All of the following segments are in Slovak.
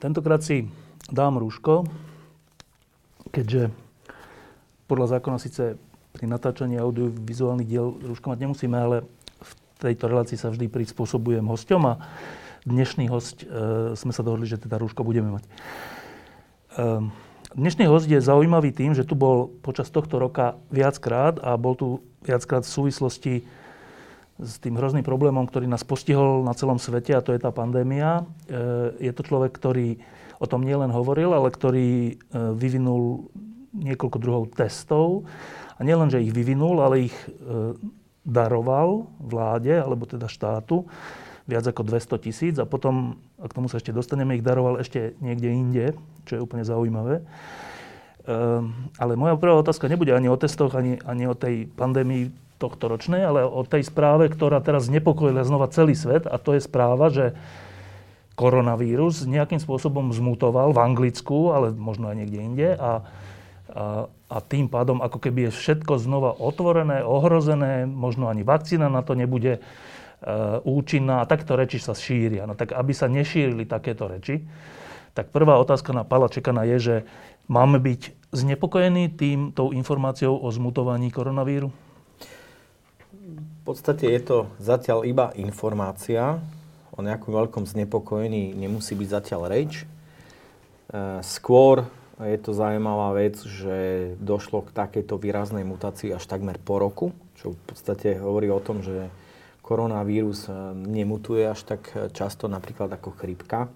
Tentokrát si dám rúško, keďže podľa zákona síce pri natáčaní audiovizuálnych diel rúško mať nemusíme, ale v tejto relácii sa vždy prispôsobujem hosťom a dnešný host, e, sme sa dohodli, že teda rúško budeme mať. E, dnešný host je zaujímavý tým, že tu bol počas tohto roka viackrát a bol tu viackrát v súvislosti s tým hrozným problémom, ktorý nás postihol na celom svete, a to je tá pandémia. E, je to človek, ktorý o tom nielen hovoril, ale ktorý e, vyvinul niekoľko druhov testov. A nielen, že ich vyvinul, ale ich e, daroval vláde, alebo teda štátu, viac ako 200 tisíc a potom, a k tomu sa ešte dostaneme, ich daroval ešte niekde inde, čo je úplne zaujímavé. Ale moja prvá otázka nebude ani o testoch, ani, ani o tej pandémii tohto ročnej, ale o tej správe, ktorá teraz znepokojila znova celý svet a to je správa, že koronavírus nejakým spôsobom zmutoval v Anglicku, ale možno aj niekde inde a, a, a tým pádom ako keby je všetko znova otvorené, ohrozené, možno ani vakcína na to nebude e, účinná a takto reči sa šíria. No tak aby sa nešírili takéto reči, tak prvá otázka na Pala Čekana je, že máme byť znepokojení tým, tou informáciou o zmutovaní koronavíru? V podstate je to zatiaľ iba informácia. O nejakom veľkom znepokojení nemusí byť zatiaľ reč. E, skôr je to zaujímavá vec, že došlo k takejto výraznej mutácii až takmer po roku, čo v podstate hovorí o tom, že koronavírus e, nemutuje až tak často napríklad ako chrypka.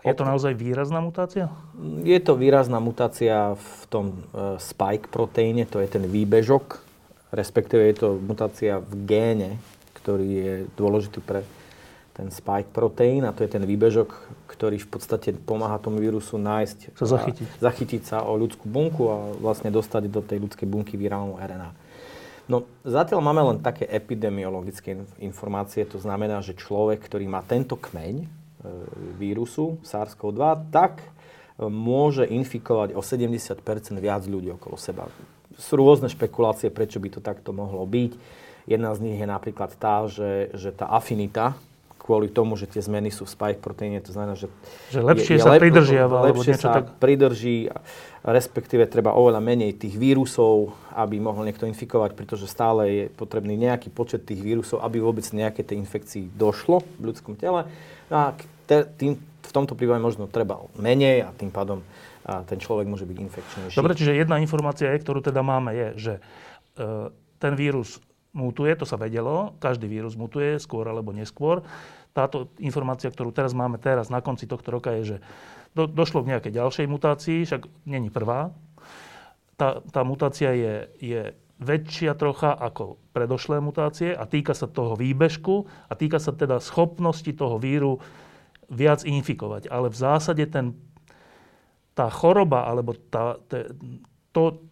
Je to naozaj výrazná mutácia? Je to výrazná mutácia v tom e, spike proteíne, to je ten výbežok respektíve je to mutácia v géne, ktorý je dôležitý pre ten spike proteín a to je ten výbežok, ktorý v podstate pomáha tomu vírusu nájsť, sa zachytiť. zachytiť sa o ľudskú bunku a vlastne dostať do tej ľudskej bunky virálnu RNA. No, zatiaľ máme len také epidemiologické informácie, to znamená, že človek, ktorý má tento kmeň e, vírusu SARS-CoV-2, tak e, môže infikovať o 70% viac ľudí okolo seba sú rôzne špekulácie, prečo by to takto mohlo byť. Jedna z nich je napríklad tá, že, že tá afinita, kvôli tomu, že tie zmeny sú v spike proteíne, to znamená, že... Že lepšie je, je sa lep, pridržiava, lepšie sa tak... pridrží, respektíve treba oveľa menej tých vírusov, aby mohol niekto infikovať, pretože stále je potrebný nejaký počet tých vírusov, aby vôbec nejaké tej infekcii došlo v ľudskom tele. No a tým, v tomto prípade možno treba menej a tým pádom a ten človek môže byť infekčnejší. Dobre, čiže jedna informácia, je, ktorú teda máme, je, že e, ten vírus mutuje, to sa vedelo, každý vírus mutuje skôr alebo neskôr. Táto informácia, ktorú teraz máme teraz na konci tohto roka je, že do, došlo k nejakej ďalšej mutácii, však není prvá. Tá, tá mutácia je, je väčšia trocha ako predošlé mutácie a týka sa toho výbežku a týka sa teda schopnosti toho víru viac infikovať. Ale v zásade ten tá choroba alebo tá, to,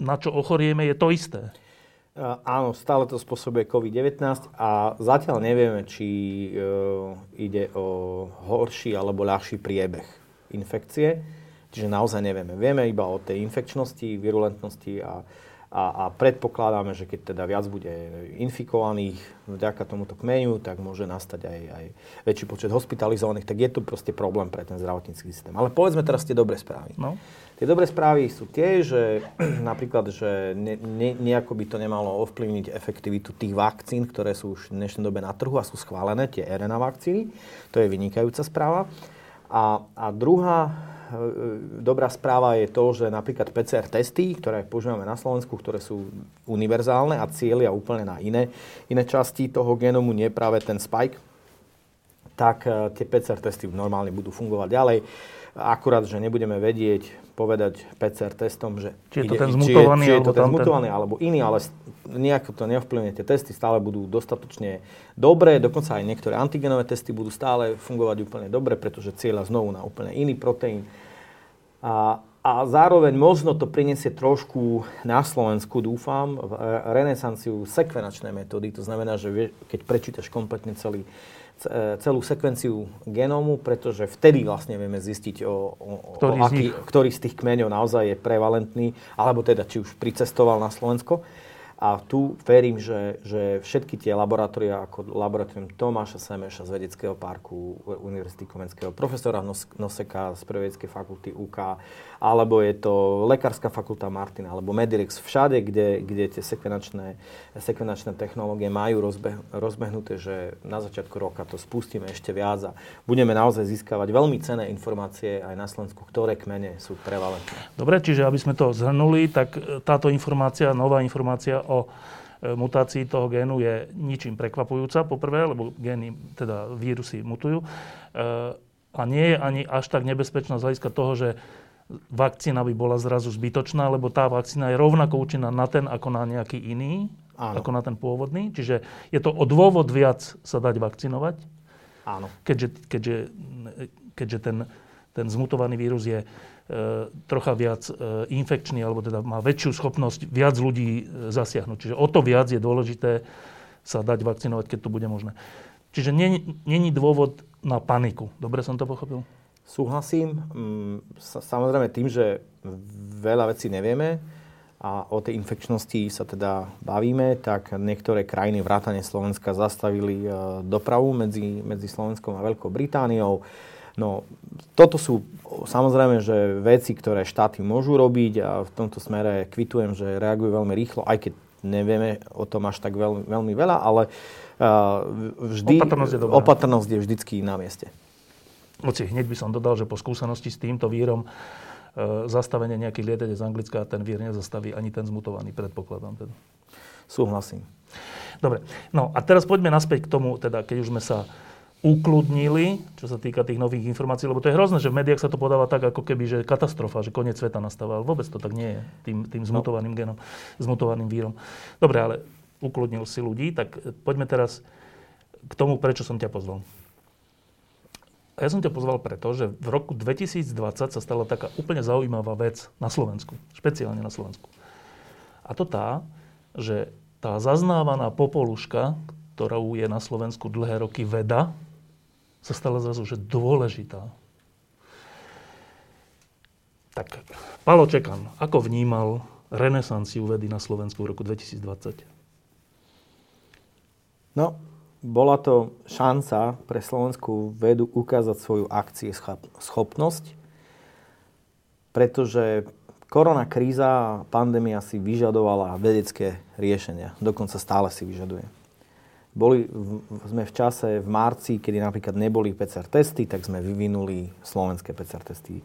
na čo ochorieme, je to isté. Áno, stále to spôsobuje COVID-19 a zatiaľ nevieme, či e, ide o horší alebo ľahší priebeh infekcie. Čiže naozaj nevieme. Vieme iba o tej infekčnosti, virulentnosti a a, a predpokladáme, že keď teda viac bude infikovaných vďaka tomuto kmeňu, tak môže nastať aj, aj väčší počet hospitalizovaných, tak je to proste problém pre ten zdravotnícky systém. Ale povedzme teraz tie dobré správy. No. Tie dobré správy sú tie, že napríklad, že ne, ne, nejako by to nemalo ovplyvniť efektivitu tých vakcín, ktoré sú už v dnešnej dobe na trhu a sú schválené, tie RNA vakcíny. To je vynikajúca správa. A, a druhá dobrá správa je to, že napríklad PCR testy, ktoré používame na Slovensku, ktoré sú univerzálne a cieľia úplne na iné, iné časti toho genomu, nie práve ten spike, tak e, tie PCR testy normálne budú fungovať ďalej. akurát, že nebudeme vedieť povedať PCR testom, že či je to ten zmutovaný, či je, či je to ten zmutovaný ten... alebo iný, ale nejako to neovplyvne. Tie testy stále budú dostatočne dobré, dokonca aj niektoré antigenové testy budú stále fungovať úplne dobre, pretože cieľa znovu na úplne iný proteín. A, a zároveň možno to prinesie trošku na Slovensku, dúfam, v renesanciu sekvenačnej metódy. To znamená, že keď prečítaš kompletne celý celú sekvenciu genómu, pretože vtedy vlastne vieme zistiť, o, o, ktorý, o aký, z ktorý z tých kmeňov naozaj je prevalentný, alebo teda či už pricestoval na Slovensko. A tu verím, že, že všetky tie laboratória, ako laboratórium Tomáša Semeša z vedeckého parku Univerzity Komenského, profesora Noseka z Prevedeckej fakulty UK, alebo je to lekárska fakulta Martina, alebo Medirex, všade, kde, kde tie sekvenačné, sekvenačné technológie majú rozbeh, rozbehnuté, že na začiatku roka to spustíme ešte viac a budeme naozaj získavať veľmi cené informácie aj na Slovensku, ktoré kmene sú prevalentné. Dobre, čiže aby sme to zhrnuli, tak táto informácia, nová informácia o e, mutácii toho génu je ničím prekvapujúca, poprvé, lebo gény, teda vírusy mutujú. E, a nie je ani až tak nebezpečná z hľadiska toho, že vakcína by bola zrazu zbytočná, lebo tá vakcína je rovnako účinná na ten, ako na nejaký iný, Áno. ako na ten pôvodný. Čiže je to o dôvod viac sa dať vakcinovať. Áno. Keďže, keďže, keďže ten, ten zmutovaný vírus je trocha viac e, infekčný, alebo teda má väčšiu schopnosť viac ľudí e, zasiahnuť. Čiže o to viac je dôležité sa dať vakcinovať, keď to bude možné. Čiže není dôvod na paniku. Dobre som to pochopil? Súhlasím. Mm, samozrejme tým, že veľa vecí nevieme a o tej infekčnosti sa teda bavíme, tak niektoré krajiny vrátane Slovenska zastavili dopravu medzi, medzi Slovenskom a Veľkou Britániou No, toto sú samozrejme, že veci, ktoré štáty môžu robiť a v tomto smere kvitujem, že reagujú veľmi rýchlo, aj keď nevieme o tom až tak veľmi, veľmi veľa, ale uh, vždy, opatrnosť je, dobrá. opatrnosť je vždycky na mieste. Oci, hneď by som dodal, že po skúsenosti s týmto vírom uh, zastavenie nejakých lietadiel z Anglicka ten vír nezastaví ani ten zmutovaný, predpokladám. Teda. Súhlasím. Dobre, no a teraz poďme naspäť k tomu, teda keď už sme sa ukludnili, čo sa týka tých nových informácií, lebo to je hrozné, že v médiách sa to podáva tak, ako keby, že katastrofa, že koniec sveta nastáva, ale vôbec to tak nie je tým, tým zmutovaným no. genom, zmutovaným vírom. Dobre, ale ukludnil si ľudí, tak poďme teraz k tomu, prečo som ťa pozval. Ja som ťa pozval preto, že v roku 2020 sa stala taká úplne zaujímavá vec na Slovensku, špeciálne na Slovensku. A to tá, že tá zaznávaná popoluška, ktorou je na Slovensku dlhé roky veda, sa stala zrazu, že dôležitá. Tak, Palo Čekan, ako vnímal renesanciu vedy na Slovensku v roku 2020? No, bola to šanca pre slovenskú vedu ukázať svoju akcie schopnosť, pretože korona kríza a pandémia si vyžadovala vedecké riešenia. Dokonca stále si vyžaduje. Boli, v, sme v čase v marci, kedy napríklad neboli PCR testy, tak sme vyvinuli slovenské PCR testy.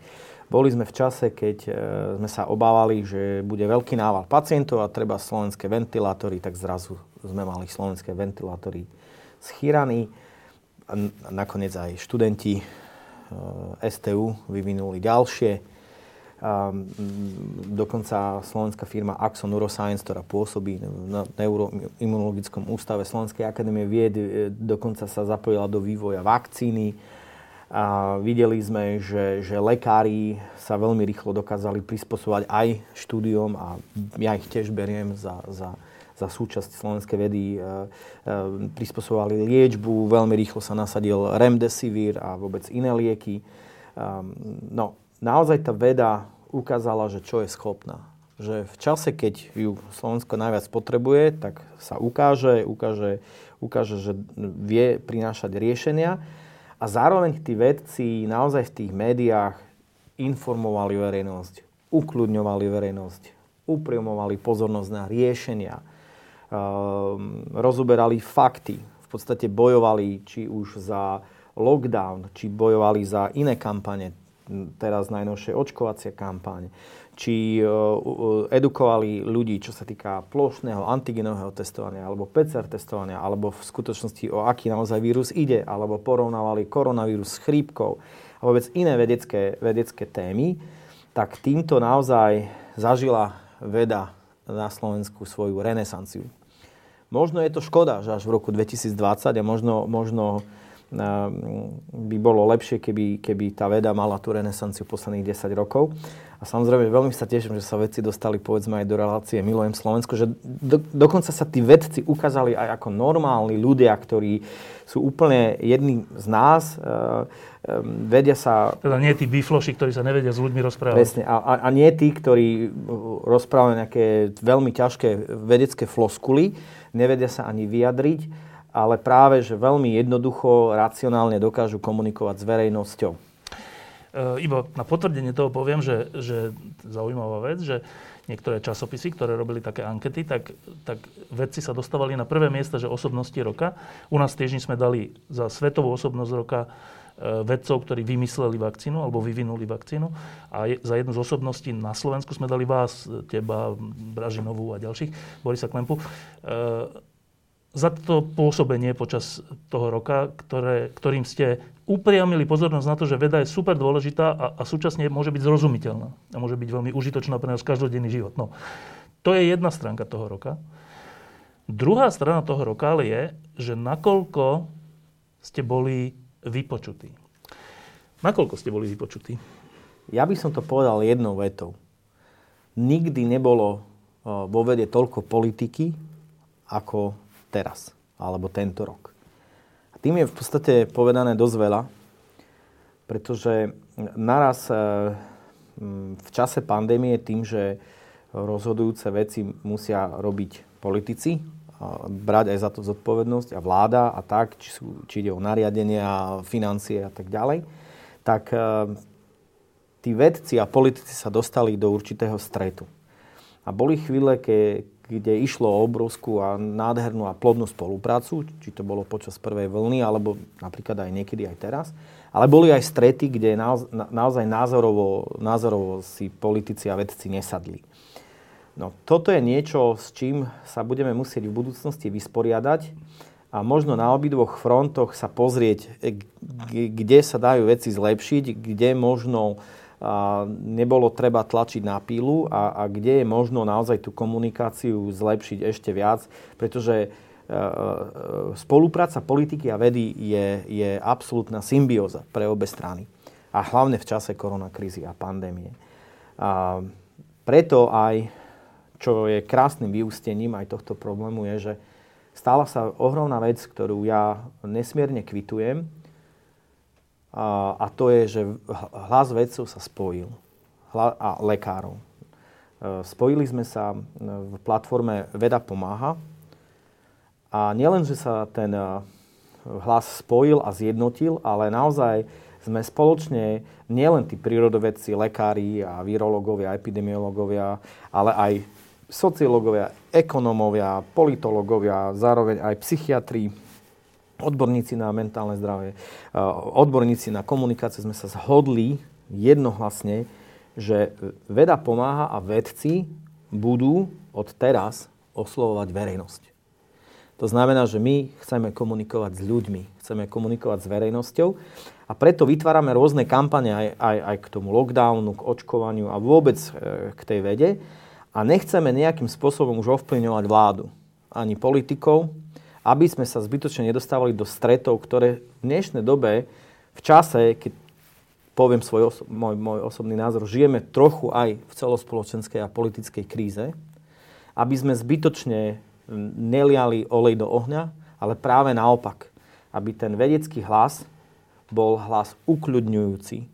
Boli sme v čase, keď e, sme sa obávali, že bude veľký nával pacientov a treba slovenské ventilátory, tak zrazu sme mali slovenské ventilátory schýraní. Nakoniec aj študenti e, STU vyvinuli ďalšie dokonca slovenská firma Axo Neuroscience, ktorá pôsobí na neuroimunologickom ústave Slovenskej akadémie vied, e, dokonca sa zapojila do vývoja vakcíny. A videli sme, že, že lekári sa veľmi rýchlo dokázali prispôsobovať aj štúdiom a ja ich tiež beriem za, za, za súčasť slovenskej vedy. E, e, prispôsobovali liečbu, veľmi rýchlo sa nasadil remdesivir a vôbec iné lieky. No, naozaj tá veda ukázala, že čo je schopná. Že v čase, keď ju Slovensko najviac potrebuje, tak sa ukáže, ukáže, ukáže že vie prinášať riešenia. A zároveň tí vedci naozaj v tých médiách informovali verejnosť, ukludňovali verejnosť, upriamovali pozornosť na riešenia, um, rozoberali fakty, v podstate bojovali či už za lockdown, či bojovali za iné kampane teraz najnovšie očkovacia kampaň, či edukovali ľudí, čo sa týka plošného antigenového testovania, alebo PCR testovania, alebo v skutočnosti o aký naozaj vírus ide, alebo porovnávali koronavírus s chrípkou a vôbec iné vedecké, vedecké témy, tak týmto naozaj zažila veda na Slovensku svoju renesanciu. Možno je to škoda, že až v roku 2020 a možno, možno by bolo lepšie, keby, keby tá veda mala tú renesanciu posledných 10 rokov. A samozrejme, veľmi sa teším, že sa vedci dostali povedzme aj do relácie Milujem Slovensko, že do, dokonca sa tí vedci ukázali aj ako normálni ľudia, ktorí sú úplne jedni z nás, e, e, vedia sa... Teda nie tí bifloši, ktorí sa nevedia s ľuďmi rozprávať. Presne, a, a, a nie tí, ktorí rozprávajú nejaké veľmi ťažké vedecké floskuly, nevedia sa ani vyjadriť, ale práve, že veľmi jednoducho, racionálne dokážu komunikovať s verejnosťou. E, iba na potvrdenie toho poviem, že, že zaujímavá vec, že niektoré časopisy, ktoré robili také ankety, tak, tak vedci sa dostávali na prvé miesta, že osobnosti roka. U nás týždeň sme dali za svetovú osobnosť roka e, vedcov, ktorí vymysleli vakcínu alebo vyvinuli vakcínu. A je, za jednu z osobností na Slovensku sme dali vás, teba, Bražinovú a ďalších, Borisa Klempu. E, za to pôsobenie počas toho roka, ktoré, ktorým ste upriamili pozornosť na to, že veda je super dôležitá a, a súčasne môže byť zrozumiteľná a môže byť veľmi užitočná pre nás každodenný život. No, to je jedna stránka toho roka. Druhá strana toho roka je, že nakoľko ste boli vypočutí. Nakoľko ste boli vypočutí? Ja by som to povedal jednou vetou. Nikdy nebolo vo vede toľko politiky, ako teraz, alebo tento rok. A tým je v podstate povedané dosť veľa, pretože naraz e, v čase pandémie tým, že rozhodujúce veci musia robiť politici, brať aj za to zodpovednosť a vláda a tak, či, sú, či ide o nariadenia, financie a tak ďalej, tak e, tí vedci a politici sa dostali do určitého stretu. A boli chvíle, ke, kde išlo o obrovskú a nádhernú a plodnú spoluprácu, či to bolo počas prvej vlny, alebo napríklad aj niekedy aj teraz. Ale boli aj strety, kde naozaj názorovo, názorovo si politici a vedci nesadli. No, toto je niečo, s čím sa budeme musieť v budúcnosti vysporiadať a možno na obidvoch frontoch sa pozrieť, kde sa dajú veci zlepšiť, kde možno a nebolo treba tlačiť na pílu a, a kde je možno naozaj tú komunikáciu zlepšiť ešte viac, pretože e, e, spolupráca politiky a vedy je, je absolútna symbióza pre obe strany. A hlavne v čase koronakrízy a pandémie. A preto aj, čo je krásnym vyústením aj tohto problému, je, že stala sa ohromná vec, ktorú ja nesmierne kvitujem, a, a to je, že hlas vedcov sa spojil. Hla, a lekárov. E, spojili sme sa v platforme Veda pomáha. A nielen, že sa ten e, hlas spojil a zjednotil, ale naozaj sme spoločne, nielen tí prírodovedci, lekári a virológovia, epidemiológovia, ale aj sociológovia, ekonómovia, politológovia, zároveň aj psychiatri, odborníci na mentálne zdravie, odborníci na komunikáciu sme sa zhodli jednohlasne, že veda pomáha a vedci budú od teraz oslovovať verejnosť. To znamená, že my chceme komunikovať s ľuďmi, chceme komunikovať s verejnosťou a preto vytvárame rôzne kampane aj, aj, aj k tomu lockdownu, k očkovaniu a vôbec e, k tej vede a nechceme nejakým spôsobom už ovplyvňovať vládu ani politikov, aby sme sa zbytočne nedostávali do stretov, ktoré v dnešnej dobe, v čase, keď poviem svoj oso- môj, môj osobný názor, žijeme trochu aj v celospoločenskej a politickej kríze, aby sme zbytočne neliali olej do ohňa, ale práve naopak, aby ten vedecký hlas bol hlas ukľudňujúci,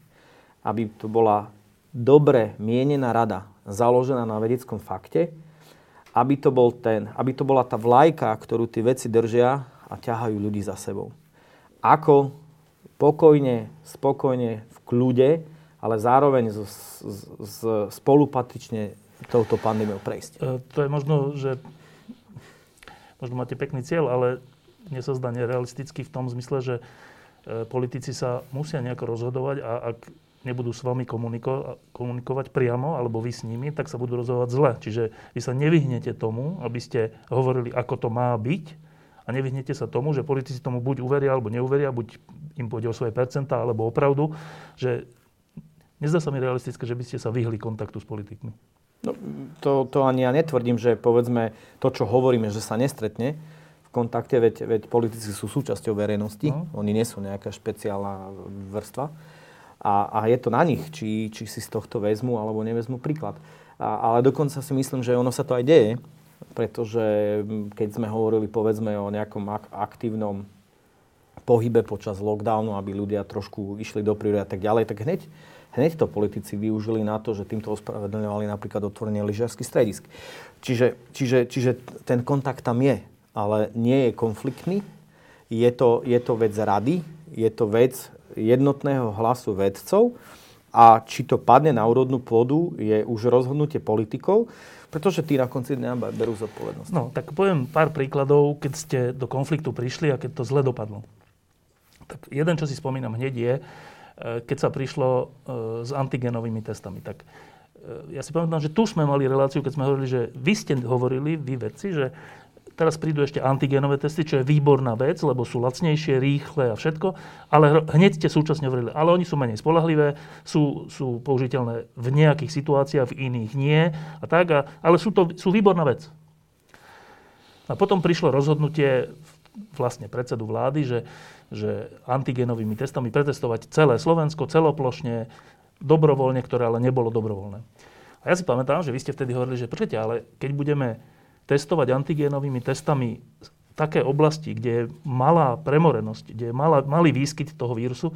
aby to bola dobre mienená rada, založená na vedeckom fakte, aby to, bol ten, aby to bola tá vlajka, ktorú tí veci držia a ťahajú ľudí za sebou. Ako pokojne, spokojne, v kľude, ale zároveň z, z, z, spolupatrične touto pandémiou prejsť. E, to je možno, že možno máte pekný cieľ, ale mne sa zdá nerealistický v tom zmysle, že e, politici sa musia nejako rozhodovať a ak nebudú s vami komuniko- komunikovať priamo, alebo vy s nimi, tak sa budú rozhodovať zle. Čiže vy sa nevyhnete tomu, aby ste hovorili, ako to má byť a nevyhnete sa tomu, že politici tomu buď uveria, alebo neuveria, buď im pôjde o svoje percentá, alebo o pravdu, že nezdá sa mi realistické, že by ste sa vyhli kontaktu s politikmi. No, to, to ani ja netvrdím, že povedzme to, čo hovoríme, že sa nestretne v kontakte, veď, veď politici sú súčasťou verejnosti, no. oni nie sú nejaká špeciálna vrstva. A, a je to na nich, či, či si z tohto vezmu alebo nevezmu príklad. A, ale dokonca si myslím, že ono sa to aj deje, pretože keď sme hovorili povedzme o nejakom ak- aktívnom pohybe počas lockdownu, aby ľudia trošku išli do prírody a tak ďalej, tak hneď, hneď to politici využili na to, že týmto ospravedlňovali napríklad otvorenie lyžiarsky stredisk. Čiže, čiže, čiže ten kontakt tam je, ale nie je konfliktný. Je to, je to vec rady, je to vec jednotného hlasu vedcov a či to padne na úrodnú pôdu, je už rozhodnutie politikov, pretože tí na konci dňa berú zodpovednosť. No, tak poviem pár príkladov, keď ste do konfliktu prišli a keď to zle dopadlo. Tak jeden, čo si spomínam hneď je, e, keď sa prišlo e, s antigenovými testami. Tak e, ja si pamätám, že tu sme mali reláciu, keď sme hovorili, že vy ste hovorili, vy vedci, že Teraz prídu ešte antigenové testy, čo je výborná vec, lebo sú lacnejšie, rýchle a všetko. Ale hneď ste súčasne hovorili, ale oni sú menej spolahlivé, sú, sú použiteľné v nejakých situáciách, v iných nie. A tak, a, ale sú to sú výborná vec. A potom prišlo rozhodnutie vlastne predsedu vlády, že, že antigenovými testami pretestovať celé Slovensko, celoplošne, dobrovoľne, ktoré ale nebolo dobrovoľné. A ja si pamätám, že vy ste vtedy hovorili, že počujete, ale keď budeme testovať antigénovými testami také oblasti, kde je malá premorenosť, kde je malá, malý výskyt toho vírusu,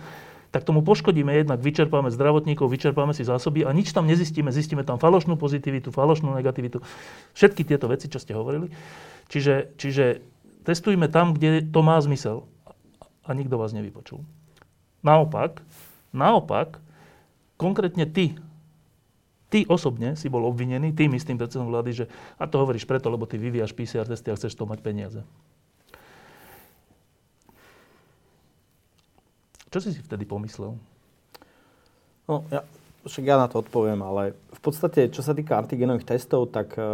tak tomu poškodíme jednak, vyčerpáme zdravotníkov, vyčerpáme si zásoby a nič tam nezistíme. Zistíme tam falošnú pozitivitu, falošnú negativitu. Všetky tieto veci, čo ste hovorili. Čiže, čiže testujme tam, kde to má zmysel. A nikto vás nevypočul. Naopak, naopak, konkrétne ty, Ty osobne si bol obvinený tým istým predsedom vlády, že a to hovoríš preto, lebo ty vyvíjaš PCR testy a chceš to mať peniaze. Čo si si vtedy pomyslel? No, ja, však ja na to odpoviem, ale v podstate, čo sa týka antigenových testov, tak uh,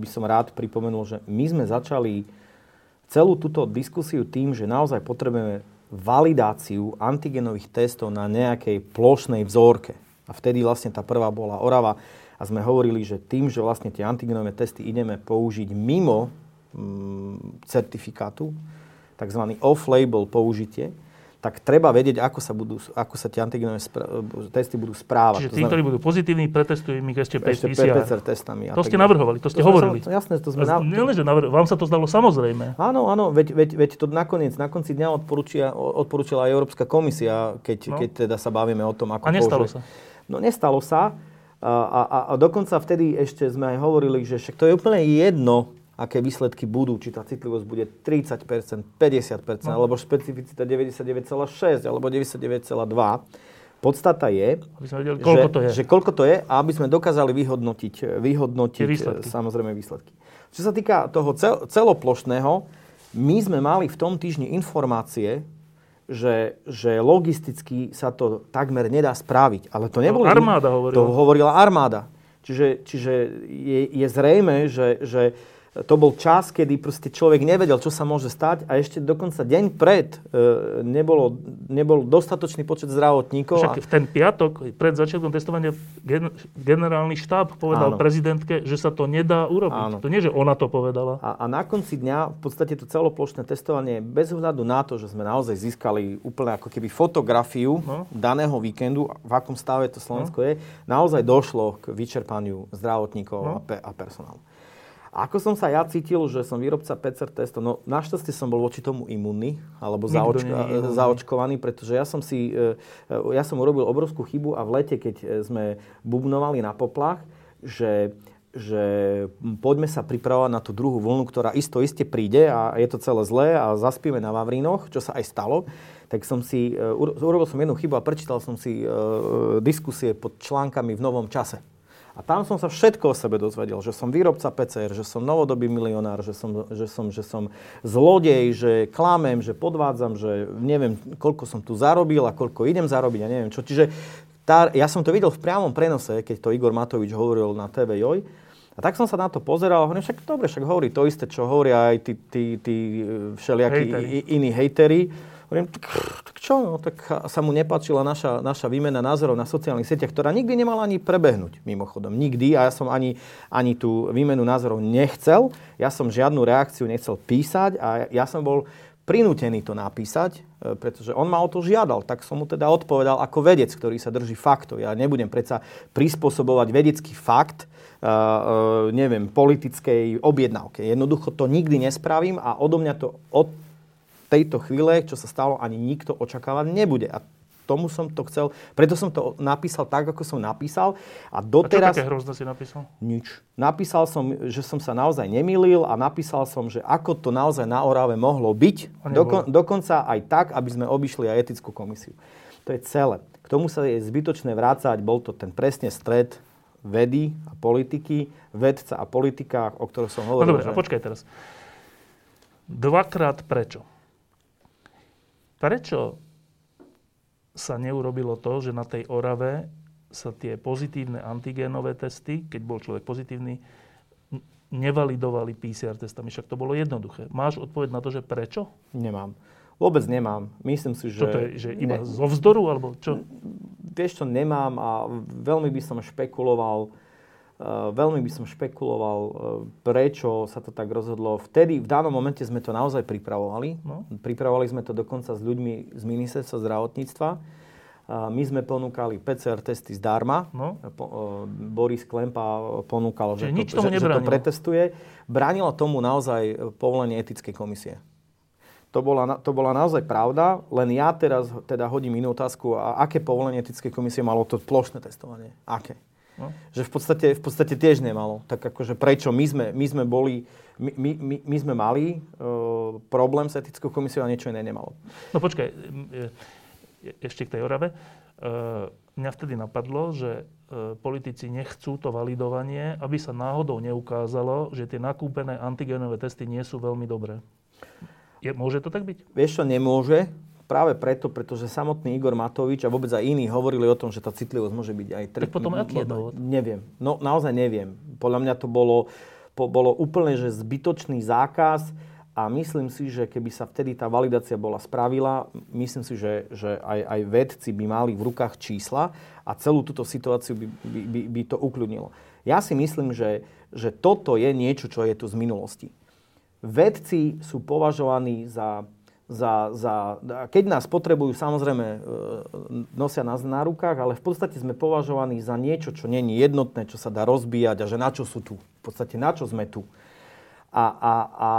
by som rád pripomenul, že my sme začali celú túto diskusiu tým, že naozaj potrebujeme validáciu antigenových testov na nejakej plošnej vzorke. A vtedy vlastne tá prvá bola Orava a sme hovorili, že tým, že vlastne tie antigenové testy ideme použiť mimo mm, certifikátu, tzv. off-label použitie, tak treba vedieť, ako sa, budú, ako sa tie antigenové spra- testy budú správať. Čiže tí, ktorí budú pozitívni, pretestujú ich ešte, ešte PCR. PCR testami. To ste navrhovali, to ste to hovorili. Sme, jasné, to sme... Na... Nie, že navr- vám sa to zdalo samozrejme. Áno, áno, veď, veď, veď to nakoniec, na konci dňa odporúčila aj Európska komisia, keď, no. keď teda sa bavíme o tom, ako... A nestalo použiť. sa. No nestalo sa. A, a, a dokonca vtedy ešte sme aj hovorili, že však to je úplne jedno, aké výsledky budú, či tá citlivosť bude 30%, 50%, no. alebo špecificita 99,6 alebo 99,2. Podstata je, vedeli, koľko že, to je. že koľko to je a aby sme dokázali vyhodnotiť, vyhodnotiť výsledky. samozrejme výsledky. Čo sa týka toho cel, celoplošného, my sme mali v tom týždni informácie, že, že logisticky sa to takmer nedá spraviť. Ale to nebolo... armáda hovorila. To hovorila armáda. Čiže, čiže je, je zrejme, že, že to bol čas, kedy proste človek nevedel, čo sa môže stať a ešte dokonca deň pred e, nebolo, nebol dostatočný počet zdravotníkov. Však v ten piatok, pred začiatkom testovania, gen, generálny štáb povedal Áno. prezidentke, že sa to nedá urobiť. Áno. To nie, že ona to povedala. A, a na konci dňa v podstate to celoplošné testovanie, bez ohľadu na to, že sme naozaj získali úplne ako keby fotografiu no. daného víkendu, v akom stave to Slovensko no. je, naozaj došlo k vyčerpaniu zdravotníkov no. a, pe- a personálu. Ako som sa ja cítil, že som výrobca PCR testov, no našťastie som bol voči tomu imunný, alebo zaočka, zaočkovaný, pretože ja som si, e, e, ja som urobil obrovskú chybu a v lete, keď e, sme bubnovali na poplach, že že poďme sa pripravovať na tú druhú vlnu, ktorá isto iste príde a je to celé zlé a zaspíme na Vavrínoch, čo sa aj stalo, tak som si, urobil som jednu chybu a prečítal som si diskusie pod článkami v Novom čase. A tam som sa všetko o sebe dozvedel, že som výrobca PCR, že som novodobý milionár, že som, že som, že som zlodej, že klamem, že podvádzam, že neviem, koľko som tu zarobil a koľko idem zarobiť a neviem čo. Čiže tá, ja som to videl v priamom prenose, keď to Igor Matovič hovoril na TV Joj. A tak som sa na to pozeral a hovorím, však dobre, však hovorí to isté, čo hovoria aj tí, tí, tí všelijakí iní hejteri Hovorím, tak, tak čo, no, tak sa mu nepáčila naša, naša výmena názorov na sociálnych sieťach, ktorá nikdy nemala ani prebehnúť, mimochodom. Nikdy. A ja som ani, ani tú výmenu názorov nechcel. Ja som žiadnu reakciu nechcel písať a ja som bol prinútený to napísať, e, pretože on ma o to žiadal. Tak som mu teda odpovedal ako vedec, ktorý sa drží faktov. Ja nebudem predsa prispôsobovať vedecký fakt, uh, uh, neviem, politickej objednávke. Jednoducho to nikdy nespravím a odo mňa to od tejto chvíle, čo sa stalo, ani nikto očakávať nebude. A tomu som to chcel, preto som to napísal tak, ako som napísal. A doteraz... A čo také hrozné si napísal? Nič. Napísal som, že som sa naozaj nemýlil a napísal som, že ako to naozaj na Orave mohlo byť. Dokon, dokonca aj tak, aby sme obišli aj etickú komisiu. To je celé. K tomu sa je zbytočné vrácať. Bol to ten presne stred vedy a politiky, vedca a politika, o ktorom som hovoril. No dobre, že... a počkaj teraz. Dvakrát prečo? Prečo sa neurobilo to, že na tej Orave sa tie pozitívne antigénové testy, keď bol človek pozitívny, nevalidovali PCR testami. Však to bolo jednoduché. Máš odpoveď na to, že prečo? Nemám. Vôbec nemám. Myslím si, že... Čo to je? Že iba ne... zo vzdoru? Alebo čo? Vieš čo, nemám a veľmi by som špekuloval veľmi by som špekuloval, eh, prečo sa to tak rozhodlo. Vtedy, v danom momente sme to naozaj pripravovali. No. Pripravovali sme to dokonca s ľuďmi z ministerstva zdravotníctva. My sme ponúkali PCR testy zdarma. No. Eh, Boris Klempa ponúkal, že, nič to, že, že to pretestuje. Bránilo tomu naozaj povolenie etickej komisie. To bola, to bola naozaj pravda, len ja teraz teda hodím inú otázku. A aké povolenie etickej komisie malo to plošné testovanie? Aké? No. Že v podstate, v podstate tiež nemalo. Tak akože prečo? My sme, my sme boli, my, my, my sme mali uh, problém s etickou komisiou a niečo iné nemalo. No počkaj, ešte k tej Orave. Uh, mňa vtedy napadlo, že uh, politici nechcú to validovanie, aby sa náhodou neukázalo, že tie nakúpené antigenové testy nie sú veľmi dobré. Je, môže to tak byť? Vieš čo, nemôže, práve preto, pretože samotný Igor Matovič a vôbec aj iní hovorili o tom, že tá citlivosť môže byť aj trpná. Tak potom aký je dôvod? Neviem. No naozaj neviem. Podľa mňa to bolo, po, bolo úplne že zbytočný zákaz a myslím si, že keby sa vtedy tá validácia bola spravila, myslím si, že, že aj, aj vedci by mali v rukách čísla a celú túto situáciu by, by, by, by to ukľudnilo. Ja si myslím, že, že toto je niečo, čo je tu z minulosti. Vedci sú považovaní za za, za, keď nás potrebujú, samozrejme e, nosia nás na rukách, ale v podstate sme považovaní za niečo, čo není jednotné, čo sa dá rozbíjať a že na čo sú tu. V podstate na čo sme tu. A, a, a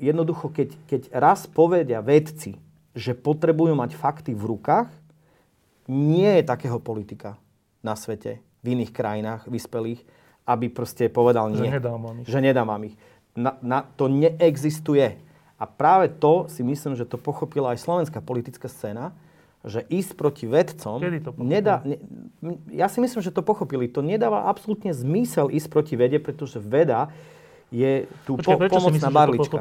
jednoducho, keď, keď raz povedia vedci, že potrebujú mať fakty v rukách, nie je takého politika na svete, v iných krajinách vyspelých, aby proste povedal nie. Že nedám vám ich. Že nedám vám ich. Na, na, to neexistuje. A práve to si myslím, že to pochopila aj slovenská politická scéna, že ísť proti vedcom... Kedy to nedá, ne, ja si myslím, že to pochopili. To nedáva absolútne zmysel ísť proti vede, pretože veda je tu Počkej, po, pomocná barlička.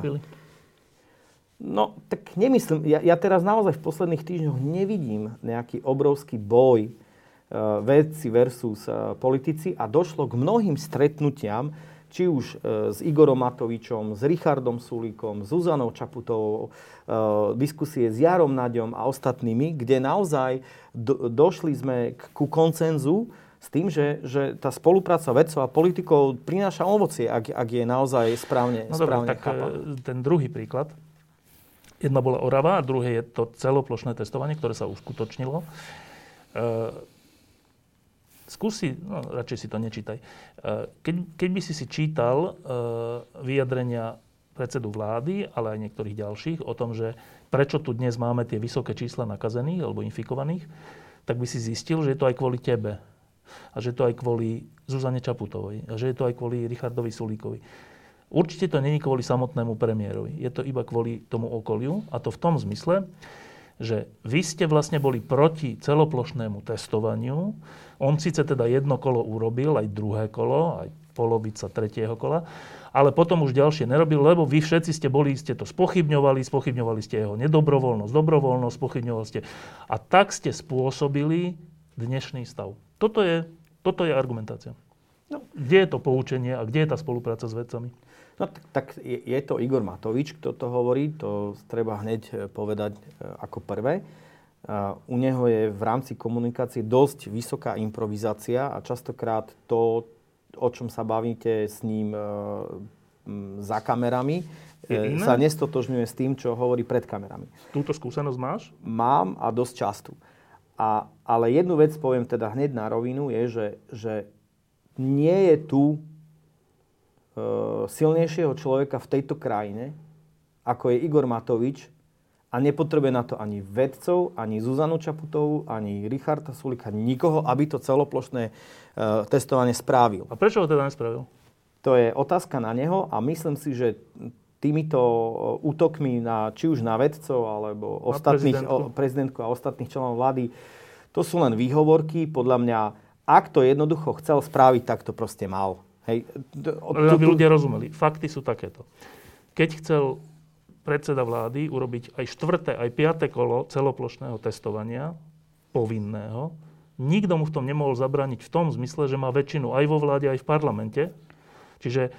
No, tak nemyslím. Ja, ja teraz naozaj v posledných týždňoch nevidím nejaký obrovský boj uh, vedci versus uh, politici a došlo k mnohým stretnutiam, či už e, s Igorom Matovičom, s Richardom Sulíkom, s Zuzanou Čaputovou, e, diskusie s Jarom Naďom a ostatnými, kde naozaj do, došli sme ku koncenzu s tým, že, že tá spolupráca vedcov a politikov prináša ovocie, ak, ak je naozaj správne, no správne dobré, tak chápané. ten druhý príklad. Jedna bola Orava a druhé je to celoplošné testovanie, ktoré sa uskutočnilo. E, skúsi, no radšej si to nečítaj. E, keď, keď by si si čítal uh, vyjadrenia predsedu vlády, ale aj niektorých ďalších o tom, že prečo tu dnes máme tie vysoké čísla nakazených alebo infikovaných, tak by si zistil, že je to aj kvôli tebe. A že je to aj kvôli Zuzane Čaputovej. A že je to aj kvôli Richardovi Sulíkovi. Určite to není kvôli samotnému premiérovi. Je to iba kvôli tomu okoliu. A to v tom zmysle, že vy ste vlastne boli proti celoplošnému testovaniu. On síce teda jedno kolo urobil, aj druhé kolo, aj polovica tretieho kola, ale potom už ďalšie nerobil, lebo vy všetci ste boli, ste to spochybňovali, spochybňovali ste jeho nedobrovoľnosť, dobrovoľnosť, spochybňovali ste. A tak ste spôsobili dnešný stav. Toto je, toto je argumentácia. No. Kde je to poučenie a kde je tá spolupráca s vedcami? No tak, tak je, je to Igor Matovič, kto to hovorí, to treba hneď e, povedať e, ako prvé. U neho je v rámci komunikácie dosť vysoká improvizácia a častokrát to, o čom sa bavíte s ním e, za kamerami, je sa nestotožňuje s tým, čo hovorí pred kamerami. Túto skúsenosť máš? Mám a dosť často. A, ale jednu vec poviem teda hneď na rovinu, je, že, že nie je tu E, silnejšieho človeka v tejto krajine, ako je Igor Matovič, a nepotrebuje na to ani vedcov, ani Zuzanu Čaputovú, ani Richarda Sulika, nikoho, aby to celoplošné uh, testovanie správil. A prečo ho teda nespravil? To je otázka na neho a myslím si, že týmito e, útokmi na, či už na vedcov, alebo na ostatných, prezidentku. O, prezidentku a ostatných členov vlády, to sú len výhovorky. Podľa mňa, ak to jednoducho chcel spraviť, tak to proste mal. Hej, aby ľudia rozumeli. Fakty sú takéto. Keď chcel predseda vlády urobiť aj štvrté, aj piaté kolo celoplošného testovania, povinného, nikto mu v tom nemohol zabrániť v tom zmysle, že má väčšinu aj vo vláde, aj v parlamente. Čiže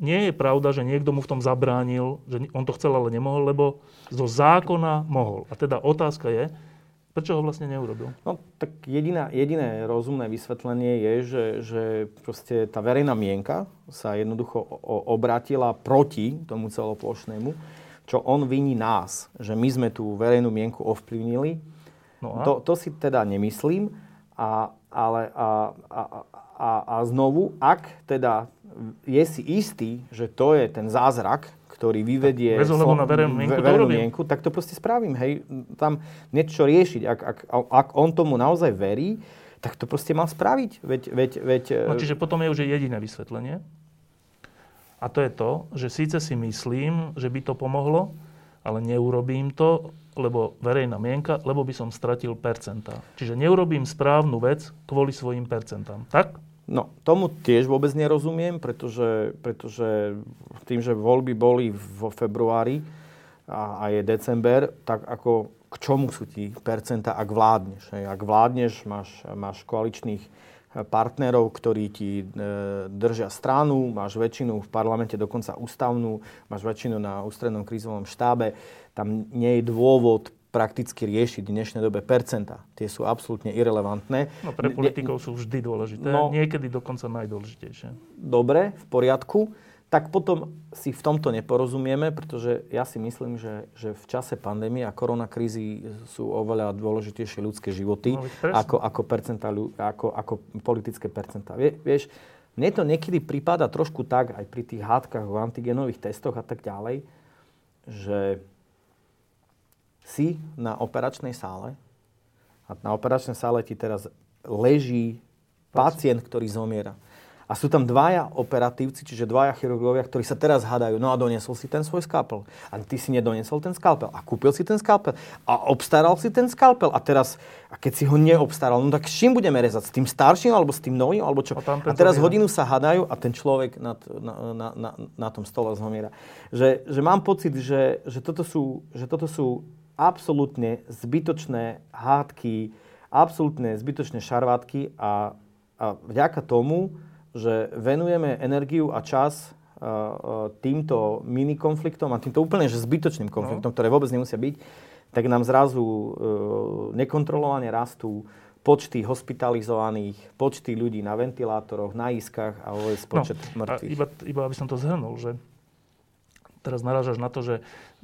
nie je pravda, že niekto mu v tom zabránil, že on to chcel, ale nemohol, lebo zo zákona mohol. A teda otázka je, Prečo ho vlastne neurobil? No, tak jediná, jediné rozumné vysvetlenie je, že, že proste tá verejná mienka sa jednoducho obrátila proti tomu celoplošnému, čo on viní nás, že my sme tú verejnú mienku ovplyvnili. No a? To, to si teda nemyslím, a, ale a, a, a, a znovu, ak teda je si istý, že to je ten zázrak, ktorý vyvedie bez ohľadu na verejnú mienku, verejnú mienku, tak to proste spravím. Hej, tam niečo riešiť. Ak, ak, ak on tomu naozaj verí, tak to proste mal spraviť. Veď, veď, veď, no, čiže potom je už jediné vysvetlenie. A to je to, že síce si myslím, že by to pomohlo, ale neurobím to, lebo verejná mienka, lebo by som stratil percentá. Čiže neurobím správnu vec kvôli svojim percentám. Tak? No, tomu tiež vôbec nerozumiem, pretože, pretože tým, že voľby boli vo februári a, a je december, tak ako k čomu sú ti percenta, ak vládneš? Hej? Ak vládneš, máš, máš koaličných partnerov, ktorí ti e, držia stranu, máš väčšinu v parlamente, dokonca ústavnú, máš väčšinu na ústrednom krízovom štábe, tam nie je dôvod prakticky riešiť v dnešnej dobe percenta. Tie sú absolútne irrelevantné. No pre politikov sú vždy dôležité. No, Niekedy dokonca najdôležitejšie. Dobre, v poriadku. Tak potom si v tomto neporozumieme, pretože ja si myslím, že, že v čase pandémie a koronakrízy sú oveľa dôležitejšie ľudské životy no, ako, ako, percenta, ako, ako politické percentá. Vie, vieš, mne to niekedy prípada trošku tak, aj pri tých hádkach o antigenových testoch a tak ďalej, že si na operačnej sále a na operačnej sále ti teraz leží pacient, ktorý zomiera. A sú tam dvaja operatívci, čiže dvaja chirurgovia, ktorí sa teraz hádajú. No a doniesol si ten svoj skalpel. A ty si nedoniesol ten skalpel. A kúpil si ten skalpel. A obstaral si ten skalpel. A teraz, a keď si ho neobstaral, no tak s čím budeme rezať? S tým starším alebo s tým novým? Alebo čo? A, a teraz hodinu sa hádajú a ten človek na, na, na, na, na tom stole zomiera. Že, že mám pocit, že, že, toto sú, že toto sú absolútne zbytočné hádky, absolútne zbytočné šarvátky a, a vďaka tomu, že venujeme energiu a čas týmto mini konfliktom a týmto úplne že zbytočným konfliktom, no. ktoré vôbec nemusia byť, tak nám zrazu e, nekontrolovane rastú počty hospitalizovaných, počty ľudí na ventilátoroch, na iskách a vôbec no, počet no, mŕtvych. Iba, iba aby som to zhrnul, že teraz narážaš na to, že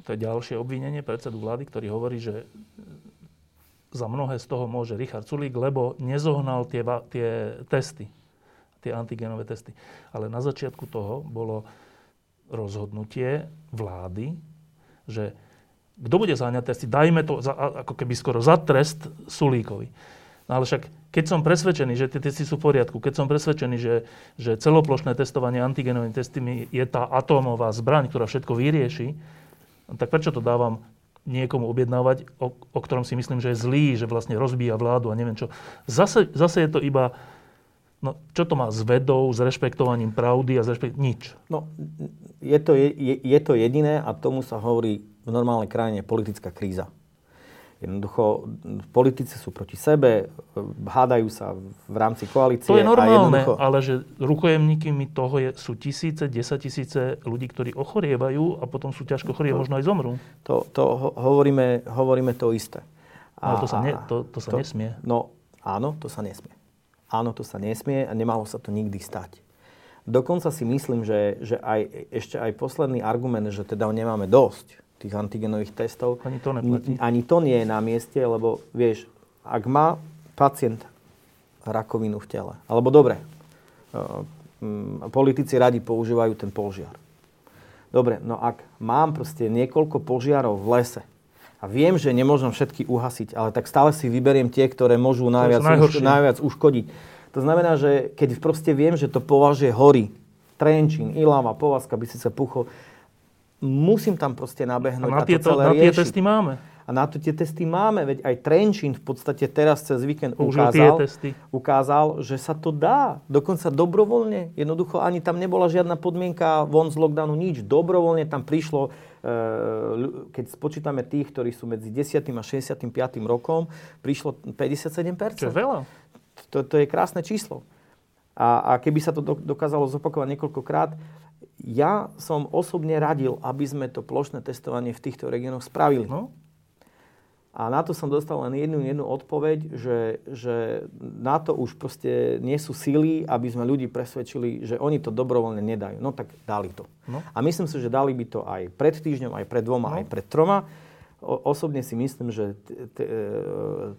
to je ďalšie obvinenie predsedu vlády, ktorý hovorí, že za mnohé z toho môže Richard Sulík, lebo nezohnal tie, tie testy, tie antigenové testy. Ale na začiatku toho bolo rozhodnutie vlády, že kto bude záňať testy, dajme to za, ako keby skoro za trest Sulíkovi. No ale však, keď som presvedčený, že tie testy sú v poriadku, keď som presvedčený, že, že celoplošné testovanie antigenovými testami je tá atómová zbraň, ktorá všetko vyrieši, tak prečo to dávam niekomu objednávať, o, o ktorom si myslím, že je zlý, že vlastne rozbíja vládu a neviem čo. Zase, zase je to iba, no čo to má s vedou, s rešpektovaním pravdy a s rešpekt... nič. No, je to, je, je to jediné a tomu sa hovorí v normálnej krajine politická kríza. Jednoducho, politici sú proti sebe, hádajú sa v rámci koalície. To je normálne, jednoducho... ale že rukojemníkmi toho je, sú tisíce, desať tisíce ľudí, ktorí ochorievajú a potom sú ťažko chorí a možno aj zomrú. To, to hovoríme, hovoríme to isté. A, ale to sa, ne, to, to sa to, nesmie. No áno, to sa nesmie. Áno, to sa nesmie a nemalo sa to nikdy stať. Dokonca si myslím, že, že aj, ešte aj posledný argument, že teda nemáme dosť, tých antigenových testov. Ani to neplatí. Ani to nie je na mieste, lebo vieš, ak má pacient rakovinu v tele, alebo dobre, uh, politici radi používajú ten požiar. Dobre, no ak mám proste niekoľko požiarov v lese a viem, že nemôžem všetky uhasiť, ale tak stále si vyberiem tie, ktoré môžu najviac, najviac uškodiť. To znamená, že keď proste viem, že to považie hory, Trenčín, Ilava, Povazka, Bystrica, Pucho, musím tam proste nabehnúť a, na a to celé na tie testy máme. A na to tie testy máme, veď aj Trenčín v podstate teraz cez víkend ukázal, ukázal, že sa to dá. Dokonca dobrovoľne. Jednoducho ani tam nebola žiadna podmienka von z lockdownu, nič. Dobrovoľne tam prišlo, keď spočítame tých, ktorí sú medzi 10. a 65. rokom, prišlo 57%. Čo je veľa. To, to je krásne číslo. A, a keby sa to dokázalo zopakovať niekoľkokrát, ja som osobne radil, aby sme to plošné testovanie v týchto regiónoch spravili. No? A na to som dostal len jednu, jednu odpoveď, že, že na to už proste nie sú síly, aby sme ľudí presvedčili, že oni to dobrovoľne nedajú. No tak dali to. No. A myslím si, že dali by to aj pred týždňom, aj pred dvoma, no. aj pred troma osobne si myslím, že t-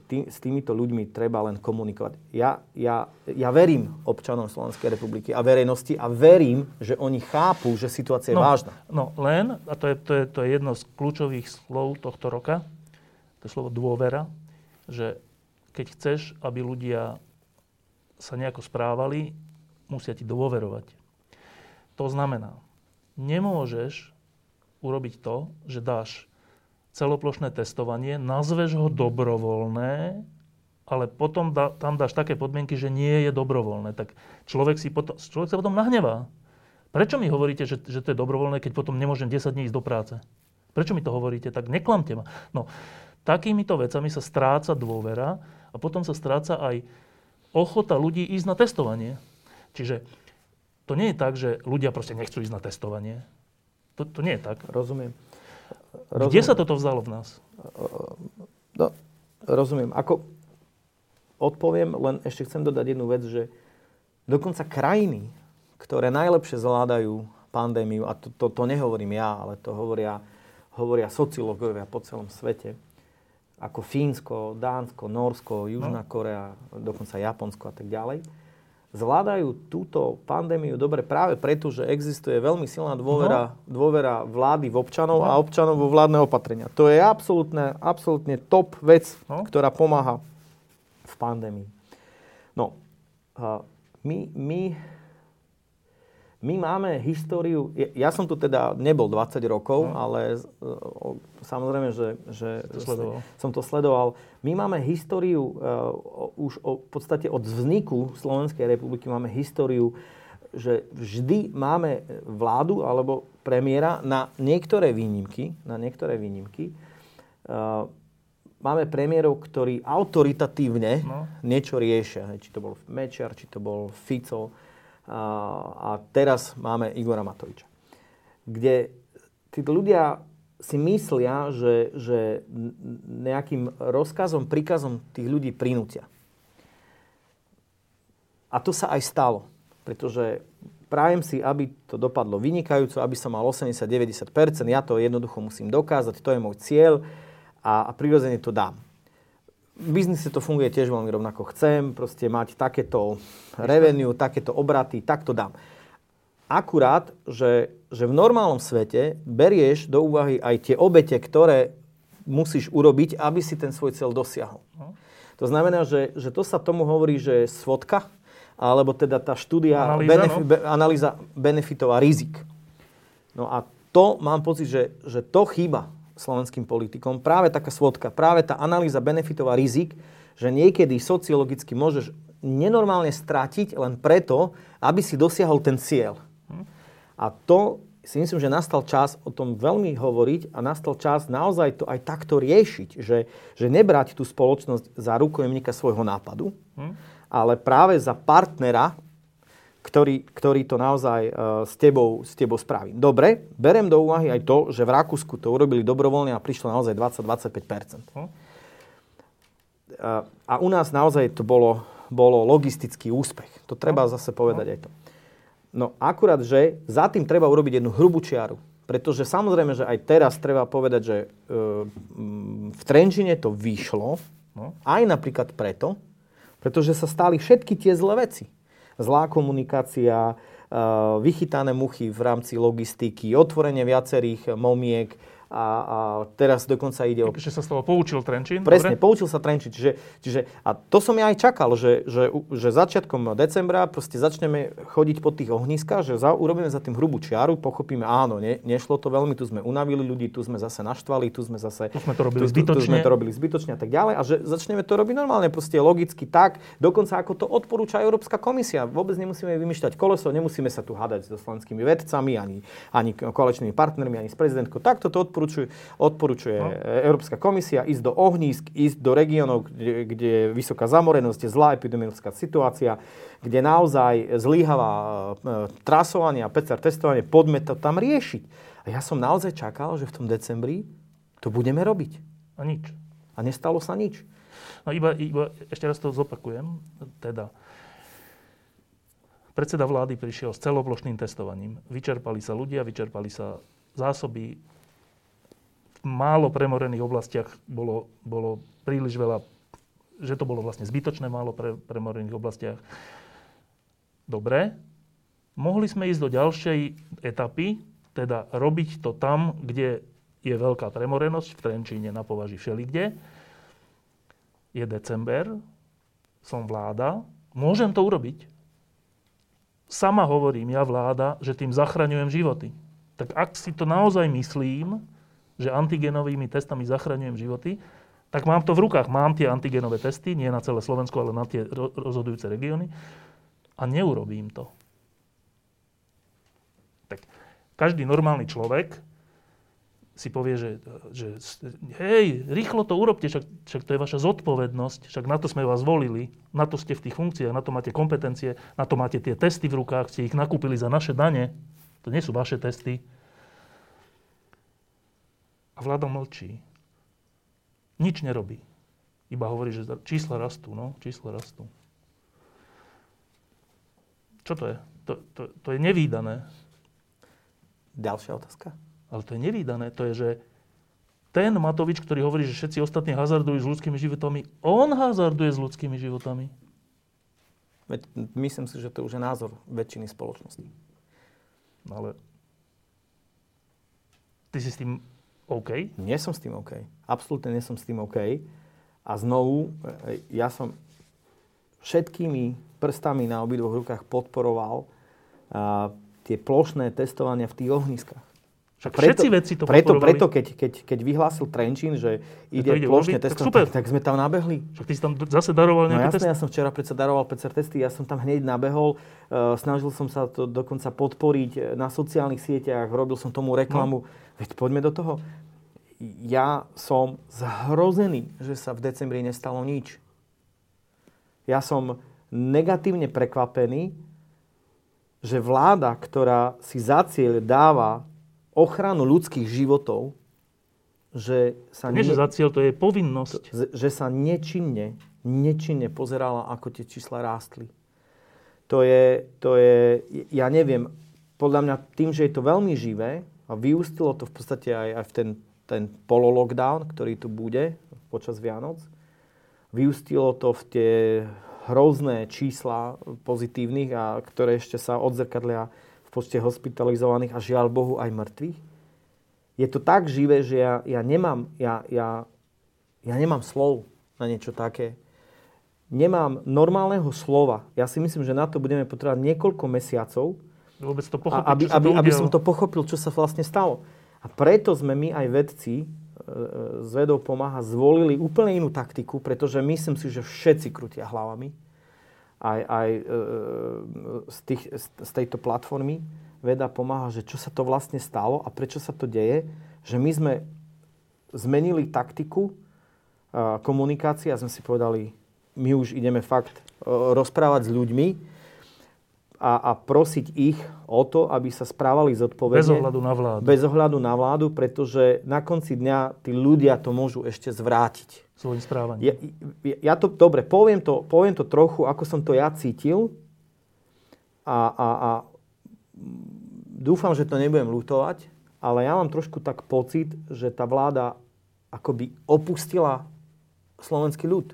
t- s týmito ľuďmi treba len komunikovať. Ja, ja, ja verím občanom Slovenskej republiky a verejnosti a verím, že oni chápu, že situácia je no, vážna. No len, a to je, to, je, to je jedno z kľúčových slov tohto roka, to je slovo dôvera, že keď chceš, aby ľudia sa nejako správali, musia ti dôverovať. To znamená, nemôžeš urobiť to, že dáš celoplošné testovanie, nazveš ho dobrovoľné, ale potom da, tam dáš také podmienky, že nie je dobrovoľné, tak človek, si potom, človek sa potom nahnevá. Prečo mi hovoríte, že, že to je dobrovoľné, keď potom nemôžem 10 dní ísť do práce? Prečo mi to hovoríte? Tak neklamte ma. No, takýmito vecami sa stráca dôvera a potom sa stráca aj ochota ľudí ísť na testovanie. Čiže to nie je tak, že ľudia proste nechcú ísť na testovanie. To, to nie je tak. Rozumiem. Rozumiem. Kde sa toto vzalo v nás? No, rozumiem. Ako odpoviem, len ešte chcem dodať jednu vec, že dokonca krajiny, ktoré najlepšie zvládajú pandémiu, a to, to, to nehovorím ja, ale to hovoria, hovoria sociológovia po celom svete, ako Fínsko, Dánsko, Norsko, Južná no. Korea, dokonca Japonsko a tak ďalej, zvládajú túto pandémiu dobre práve preto, že existuje veľmi silná dôvera, no. dôvera vlády v občanov no. a občanov vo vládne opatrenia. To je absolútne, absolútne top vec, no. ktorá pomáha v pandémii. No, my, my my máme históriu, ja som tu teda nebol 20 rokov, no. ale samozrejme, že, že to sledoval. som to sledoval. My máme históriu, uh, už o, v podstate od vzniku Slovenskej republiky máme históriu, že vždy máme vládu alebo premiéra na niektoré výnimky, na niektoré výnimky. Uh, máme premiérov, ktorí autoritatívne no. niečo riešia. Či to bol Mečiar, či to bol Fico a teraz máme Igora Matoviča. Kde títo ľudia si myslia, že, že nejakým rozkazom, príkazom tých ľudí prinútia. A to sa aj stalo, pretože prajem si, aby to dopadlo vynikajúco, aby som mal 80-90%, ja to jednoducho musím dokázať, to je môj cieľ a, a prirodzene to dám v biznise to funguje tiež veľmi rovnako. Chcem proste mať takéto revenue, takéto obraty, tak to dám. Akurát, že, že v normálnom svete berieš do úvahy aj tie obete, ktoré musíš urobiť, aby si ten svoj cieľ dosiahol. No. To znamená, že, že to sa tomu hovorí, že je svodka, alebo teda tá štúdia, analýza, benefi, no? be, analýza benefitov a rizik. No a to mám pocit, že, že to chýba slovenským politikom, práve taká svodka, práve tá analýza benefitov a rizik, že niekedy sociologicky môžeš nenormálne stratiť len preto, aby si dosiahol ten cieľ. A to si myslím, že nastal čas o tom veľmi hovoriť a nastal čas naozaj to aj takto riešiť, že, že nebrať tú spoločnosť za rukojemníka svojho nápadu, hm? ale práve za partnera, ktorý, ktorý to naozaj uh, s, tebou, s tebou spraví. Dobre, berem do úvahy aj to, že v Rakúsku to urobili dobrovoľne a prišlo naozaj 20-25%. Hm? Uh, a u nás naozaj to bolo, bolo logistický úspech. To treba hm? zase povedať hm? aj to. No akurát, že za tým treba urobiť jednu hrubú čiaru. Pretože samozrejme, že aj teraz treba povedať, že uh, v Trenčine to vyšlo, aj napríklad preto, pretože sa stali všetky tie zlé veci zlá komunikácia, eh, vychytané muchy v rámci logistiky, otvorenie viacerých momiek, a, a teraz dokonca ide o... Ešte sa z toho poučil Trenčín? Presne, dobre? poučil sa Trenčín. Čiže, čiže, a to som ja aj čakal, že, že, že začiatkom decembra proste začneme chodiť po tých ohniskách, že za, urobíme za tým hrubú čiaru, pochopíme, áno, ne, nešlo to veľmi, tu sme unavili ľudí, tu sme zase naštvali, tu sme zase... Tu sme to robili tu, zbytočne. Tu, tu sme to robili zbytočne a tak ďalej. A že začneme to robiť normálne, proste logicky tak, dokonca ako to odporúča Európska komisia. Vôbec nemusíme vymýšľať koleso, nemusíme sa tu hádať so slovenskými vedcami, ani, ani koaličnými partnermi, ani s prezidentkou. Takto to odporúča odporúčuje, odporúčuje no. Európska komisia ísť do ohnízk, ísť do regiónov, kde, kde je vysoká zamorenosť, je zlá epidemiologická situácia, kde naozaj zlíhavá e, trasovanie a PCR testovanie, poďme to tam riešiť. A ja som naozaj čakal, že v tom decembri to budeme robiť. A nič. A nestalo sa nič. No iba, iba ešte raz to zopakujem. Teda, predseda vlády prišiel s celoplošným testovaním. Vyčerpali sa ľudia, vyčerpali sa zásoby, málo premorených oblastiach bolo, bolo príliš veľa, že to bolo vlastne zbytočné málo pre, premorených oblastiach. Dobre, mohli sme ísť do ďalšej etapy, teda robiť to tam, kde je veľká premorenosť, v Trenčíne, na považi všelikde. Je december, som vláda, môžem to urobiť. Sama hovorím, ja vláda, že tým zachraňujem životy. Tak ak si to naozaj myslím, že antigenovými testami zachraňujem životy, tak mám to v rukách. Mám tie antigenové testy, nie na celé Slovensko, ale na tie rozhodujúce regióny a neurobím to. Tak každý normálny človek si povie, že, že hej, rýchlo to urobte, však, však to je vaša zodpovednosť, však na to sme vás volili, na to ste v tých funkciách, na to máte kompetencie, na to máte tie testy v rukách, ste ich nakúpili za naše dane, to nie sú vaše testy. A vláda mlčí. Nič nerobí. Iba hovorí, že čísla rastú, no, čísla rastú. Čo to je? To, to, to je nevýdané. Ďalšia otázka. Ale to je nevýdané. To je, že ten Matovič, ktorý hovorí, že všetci ostatní hazardujú s ľudskými životami, on hazarduje s ľudskými životami. Veď myslím si, že to už je názor väčšiny spoločnosti. No ale ty si s tým OK? Nie som s tým OK. Absolútne nie som s tým OK. A znovu, e, ja som všetkými prstami na obidvoch rukách podporoval a, tie plošné testovania v tých ohniskách. Však preto, všetci veci to preto, preto keď, keď, keď vyhlásil Trenčín, že ide, ide plošne testovať, tak, tak sme tam nabehli. Však ty si tam zase daroval nejaké no, jasné, testy? ja som včera predsa daroval PCR testy, ja som tam hneď nabehol, uh, snažil som sa to dokonca podporiť na sociálnych sieťach, robil som tomu reklamu. No. Veď poďme do toho. Ja som zhrozený, že sa v decembri nestalo nič. Ja som negatívne prekvapený, že vláda, ktorá si za cieľ dáva ochranu ľudských životov, že sa... Nie, ne... že za cieľ to je povinnosť. Že sa nečinne, nečinne pozerala, ako tie čísla rástli. To je, to je, ja neviem, podľa mňa tým, že je to veľmi živé a vyústilo to v podstate aj, aj v ten, ten pololockdown, ktorý tu bude počas Vianoc, vyústilo to v tie hrozné čísla pozitívnych, a ktoré ešte sa odzrkadlia v počte hospitalizovaných a žiaľ Bohu aj mŕtvych. Je to tak živé, že ja, ja, nemám, ja, ja, ja nemám slov na niečo také. Nemám normálneho slova. Ja si myslím, že na to budeme potrebovať niekoľko mesiacov, vôbec to pochopiť, aby, aby, aby som to pochopil, čo sa vlastne stalo. A preto sme my aj vedci z vedou pomáha, zvolili úplne inú taktiku, pretože myslím si, že všetci krutia hlavami aj, aj e, z, tých, z tejto platformy veda pomáha, že čo sa to vlastne stalo a prečo sa to deje, že my sme zmenili taktiku komunikácie a sme si povedali, my už ideme fakt e, rozprávať s ľuďmi a, a prosiť ich o to, aby sa správali zodpovedne. Bez ohľadu na vládu. Bez ohľadu na vládu, pretože na konci dňa tí ľudia to môžu ešte zvrátiť svojim správaním. Ja, ja, ja to, dobre, poviem to, poviem to trochu, ako som to ja cítil a, a, a dúfam, že to nebudem lutovať, ale ja mám trošku tak pocit, že tá vláda akoby opustila slovenský ľud.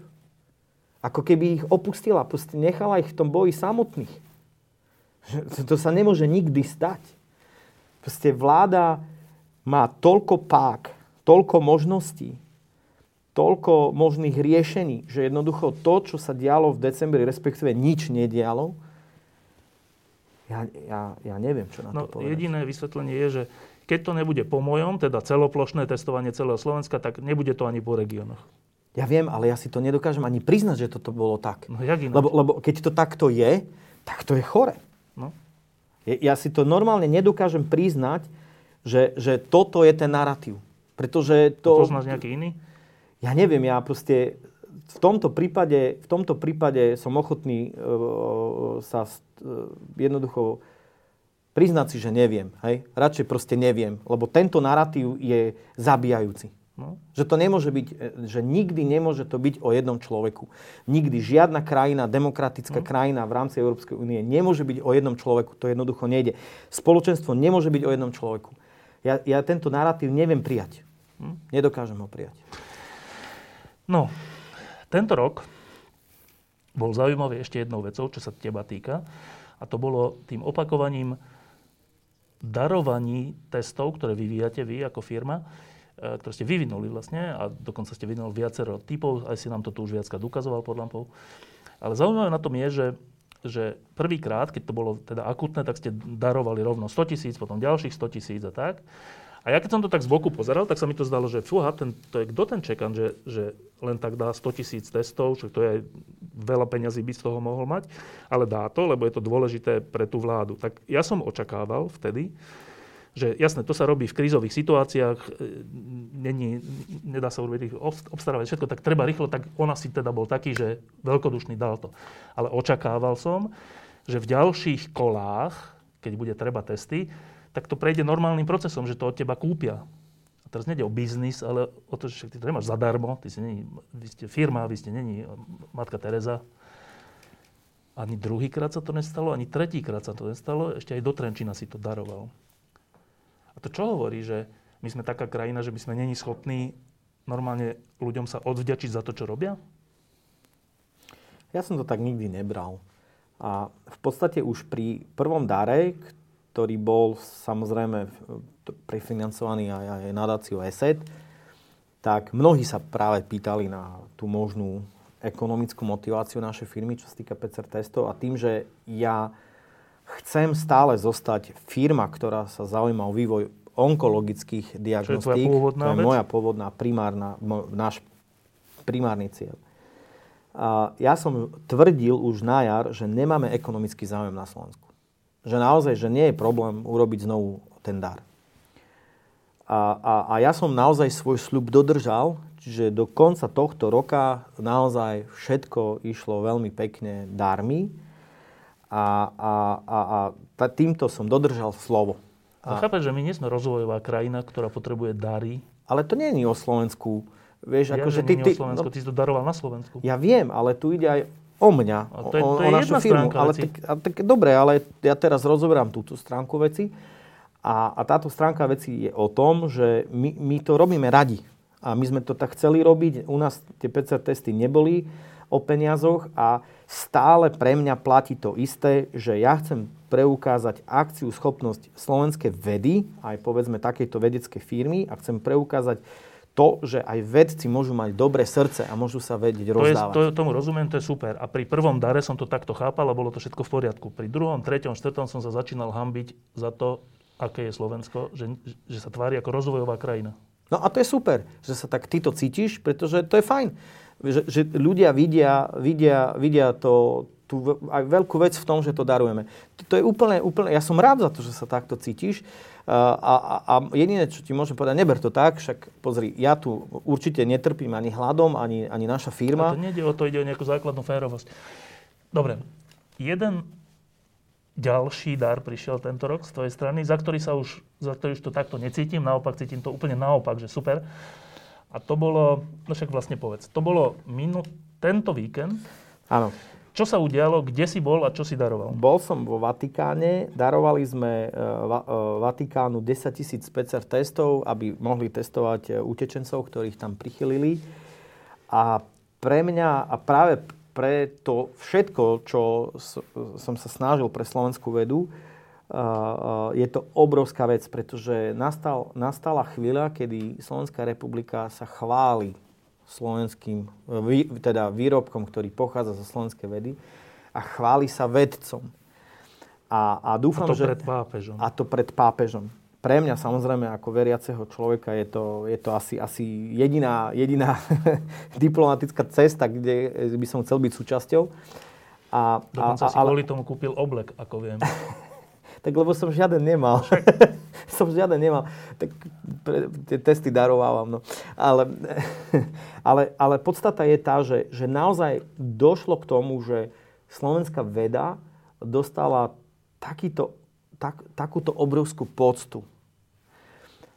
Ako keby ich opustila, proste nechala ich v tom boji samotných. To sa nemôže nikdy stať. Proste vláda má toľko pák, toľko možností, toľko možných riešení, že jednoducho to, čo sa dialo v decembri, respektíve nič nedialo, ja, ja, ja neviem, čo na no, to povedať. Jediné vysvetlenie je, že keď to nebude po mojom, teda celoplošné testovanie celého Slovenska, tak nebude to ani po regiónoch. Ja viem, ale ja si to nedokážem ani priznať, že toto bolo tak. No, jak lebo, lebo keď to takto je, tak to je chore. No. Ja si to normálne nedokážem priznať, že, že toto je ten narratív. Pretože to... Poznáš nejaký iný? ja neviem, ja proste v tomto prípade, v tomto prípade som ochotný uh, sa uh, jednoducho priznať si, že neviem. Hej? Radšej proste neviem, lebo tento narratív je zabíjajúci. No. Že to nemôže byť, e, že nikdy nemôže to byť o jednom človeku. Nikdy žiadna krajina, demokratická no. krajina v rámci Európskej únie nemôže byť o jednom človeku. To jednoducho nejde. Spoločenstvo nemôže byť o jednom človeku. Ja, ja tento narratív neviem prijať. Hm? Nedokážem ho prijať. No, tento rok bol zaujímavý ešte jednou vecou, čo sa teba týka. A to bolo tým opakovaním darovaní testov, ktoré vyvíjate vy ako firma, ktoré ste vyvinuli vlastne a dokonca ste vyvinuli viacero typov, aj si nám to tu už viackrát ukazoval pod lampou. Ale zaujímavé na tom je, že, že prvýkrát, keď to bolo teda akutné, tak ste darovali rovno 100 tisíc, potom ďalších 100 tisíc a tak. A ja keď som to tak z boku pozeral, tak sa mi to zdalo, že fúha, ten, to je kto ten čekan, že, že len tak dá 100 tisíc testov, čo to je veľa peňazí by z toho mohol mať, ale dá to, lebo je to dôležité pre tú vládu. Tak ja som očakával vtedy, že jasné, to sa robí v krízových situáciách, e, není, nedá sa urobiť obstarávať všetko, tak treba rýchlo, tak on asi teda bol taký, že veľkodušný dal to. Ale očakával som, že v ďalších kolách, keď bude treba testy, tak to prejde normálnym procesom, že to od teba kúpia. A teraz nejde o biznis, ale o to, že ty to nemáš zadarmo, ty si není, vy ste firma, vy ste není matka Teresa. Ani druhýkrát sa to nestalo, ani tretíkrát sa to nestalo, ešte aj do Trenčina si to daroval. A to čo hovorí, že my sme taká krajina, že by sme není schopní normálne ľuďom sa odvďačiť za to, čo robia? Ja som to tak nikdy nebral. A v podstate už pri prvom dare, ktorý bol samozrejme prefinancovaný aj, aj nadáciou ESET, tak mnohí sa práve pýtali na tú možnú ekonomickú motiváciu našej firmy, čo sa týka PCR testov. A tým, že ja chcem stále zostať firma, ktorá sa zaujíma o vývoj onkologických diagnostík, to je moja pôvodná primárna, náš primárny cieľ. A ja som tvrdil už na jar, že nemáme ekonomický záujem na Slovensku že naozaj, že nie je problém urobiť znovu ten dar. A, a, a ja som naozaj svoj sľub dodržal, čiže do konca tohto roka naozaj všetko išlo veľmi pekne darmi a, a, a, a týmto som dodržal slovo. A... Chápeš, že my nie sme rozvojová krajina, ktorá potrebuje dary. Ale to nie je o Slovensku. Vieš, ja, akože ty, ty, o Slovensku, no, ty si to daroval na Slovensku. Ja viem, ale tu ide aj o mňa, a to je, o, to je o našu firmu. Ale tak, a tak, dobre, ale ja teraz rozoberám túto stránku veci. A, a táto stránka veci je o tom, že my, my to robíme radi. A my sme to tak chceli robiť. U nás tie PCR testy neboli o peniazoch a stále pre mňa platí to isté, že ja chcem preukázať akciu, schopnosť slovenskej vedy, aj povedzme takejto vedeckej firmy a chcem preukázať to, že aj vedci môžu mať dobré srdce a môžu sa vedieť rozdávať. To je, to, tomu rozumiem, to je super. A pri prvom dare som to takto chápal a bolo to všetko v poriadku. Pri druhom, treťom, štvrtom som sa začínal hambiť za to, aké je Slovensko, že, že sa tvári ako rozvojová krajina. No a to je super, že sa tak ty to cítiš, pretože to je fajn. Že, že ľudia vidia, vidia, vidia to, tú aj veľkú vec v tom, že to darujeme. To, to je úplne, úplne, ja som rád za to, že sa takto cítiš. A, a, a jediné, čo ti môžem povedať, neber to tak, však pozri, ja tu určite netrpím ani hladom, ani, ani naša firma. A to nejde o to, ide o nejakú základnú férovosť. Dobre, jeden ďalší dar prišiel tento rok z tvojej strany, za ktorý sa už, za ktorý už to takto necítim, naopak cítim to úplne naopak, že super. A to bolo, no však vlastne povedz, to bolo minu, tento víkend. Áno. Čo sa udialo, kde si bol a čo si daroval? Bol som vo Vatikáne, darovali sme uh, Vatikánu 10 tisíc PCR testov, aby mohli testovať e, utečencov, ktorých tam prichylili. A pre mňa, a práve pre to všetko, čo som sa snažil pre slovenskú vedu, je to obrovská vec, pretože nastal, nastala chvíľa, kedy Slovenská republika sa chváli slovenským, teda výrobkom, ktorý pochádza zo slovenskej vedy a chváli sa vedcom. A, a dúfam, a to že... pred pápežom. A to pred pápežom pre mňa samozrejme ako veriaceho človeka je to, je to asi, asi jediná, jediná diplomatická cesta, kde by som chcel byť súčasťou. A, Dokonca a, a, si ale... kvôli tomu kúpil oblek, ako viem. tak lebo som žiaden nemal. som žiaden nemal. Tak pre, tie testy darovávam. No. Ale, ale, ale podstata je tá, že, že naozaj došlo k tomu, že slovenská veda dostala takýto, tak, takúto obrovskú poctu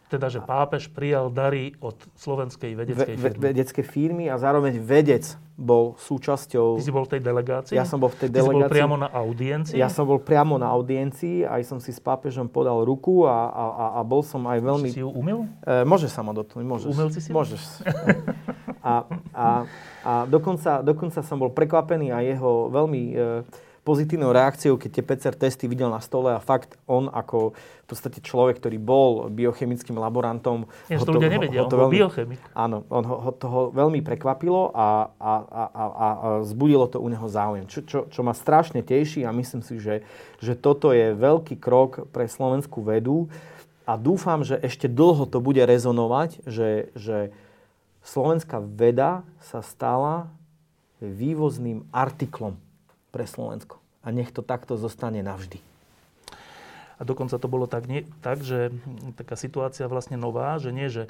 teda, že pápež prijal dary od slovenskej vedeckej ve, firmy. Vedeckej firmy a zároveň vedec bol súčasťou... Ty si bol v tej delegácii? Ja som bol v tej delegácii. Ty si bol priamo na audiencii? Ja som bol priamo na audiencii, aj som si s pápežom podal ruku a, a, a bol som aj veľmi... Si ju umil? E, môžeš sa ma dotknúť, môžeš. Umel si si? Môžeš. a, a, a dokonca, dokonca som bol prekvapený a jeho veľmi... E, pozitívnou reakciou, keď tie PCR testy videl na stole a fakt on ako v podstate človek, ktorý bol biochemickým laborantom... Ja, ho to, ľudia nevedia, ho, ho to veľmi, biochemik. Áno, on ho, ho toho veľmi prekvapilo a, a, a, a, a zbudilo to u neho záujem. Čo, čo, čo ma strašne teší a myslím si, že, že toto je veľký krok pre slovenskú vedu a dúfam, že ešte dlho to bude rezonovať, že, že slovenská veda sa stala vývozným artiklom pre Slovensko a nech to takto zostane navždy. A dokonca to bolo tak, nie, tak, že taká situácia vlastne nová, že nie, že,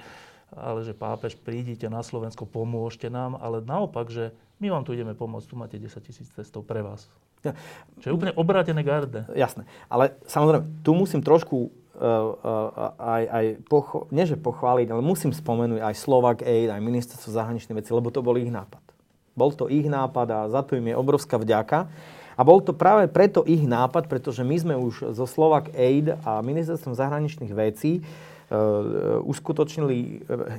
ale že pápež, prídite na Slovensko, pomôžte nám, ale naopak, že my vám tu ideme pomôcť, tu máte 10 tisíc testov pre vás. Ja. Čo je úplne obrátené garde. Jasné. Ale samozrejme, tu musím trošku uh, uh, aj, aj pocho- nie že pochváliť, ale musím spomenúť aj Slovak Aid, aj ministerstvo zahraničných vecí, lebo to bol ich nápad. Bol to ich nápad a za to im je obrovská vďaka. A bol to práve preto ich nápad, pretože my sme už zo Slovak Aid a ministerstvom zahraničných vecí e, uskutočnili e,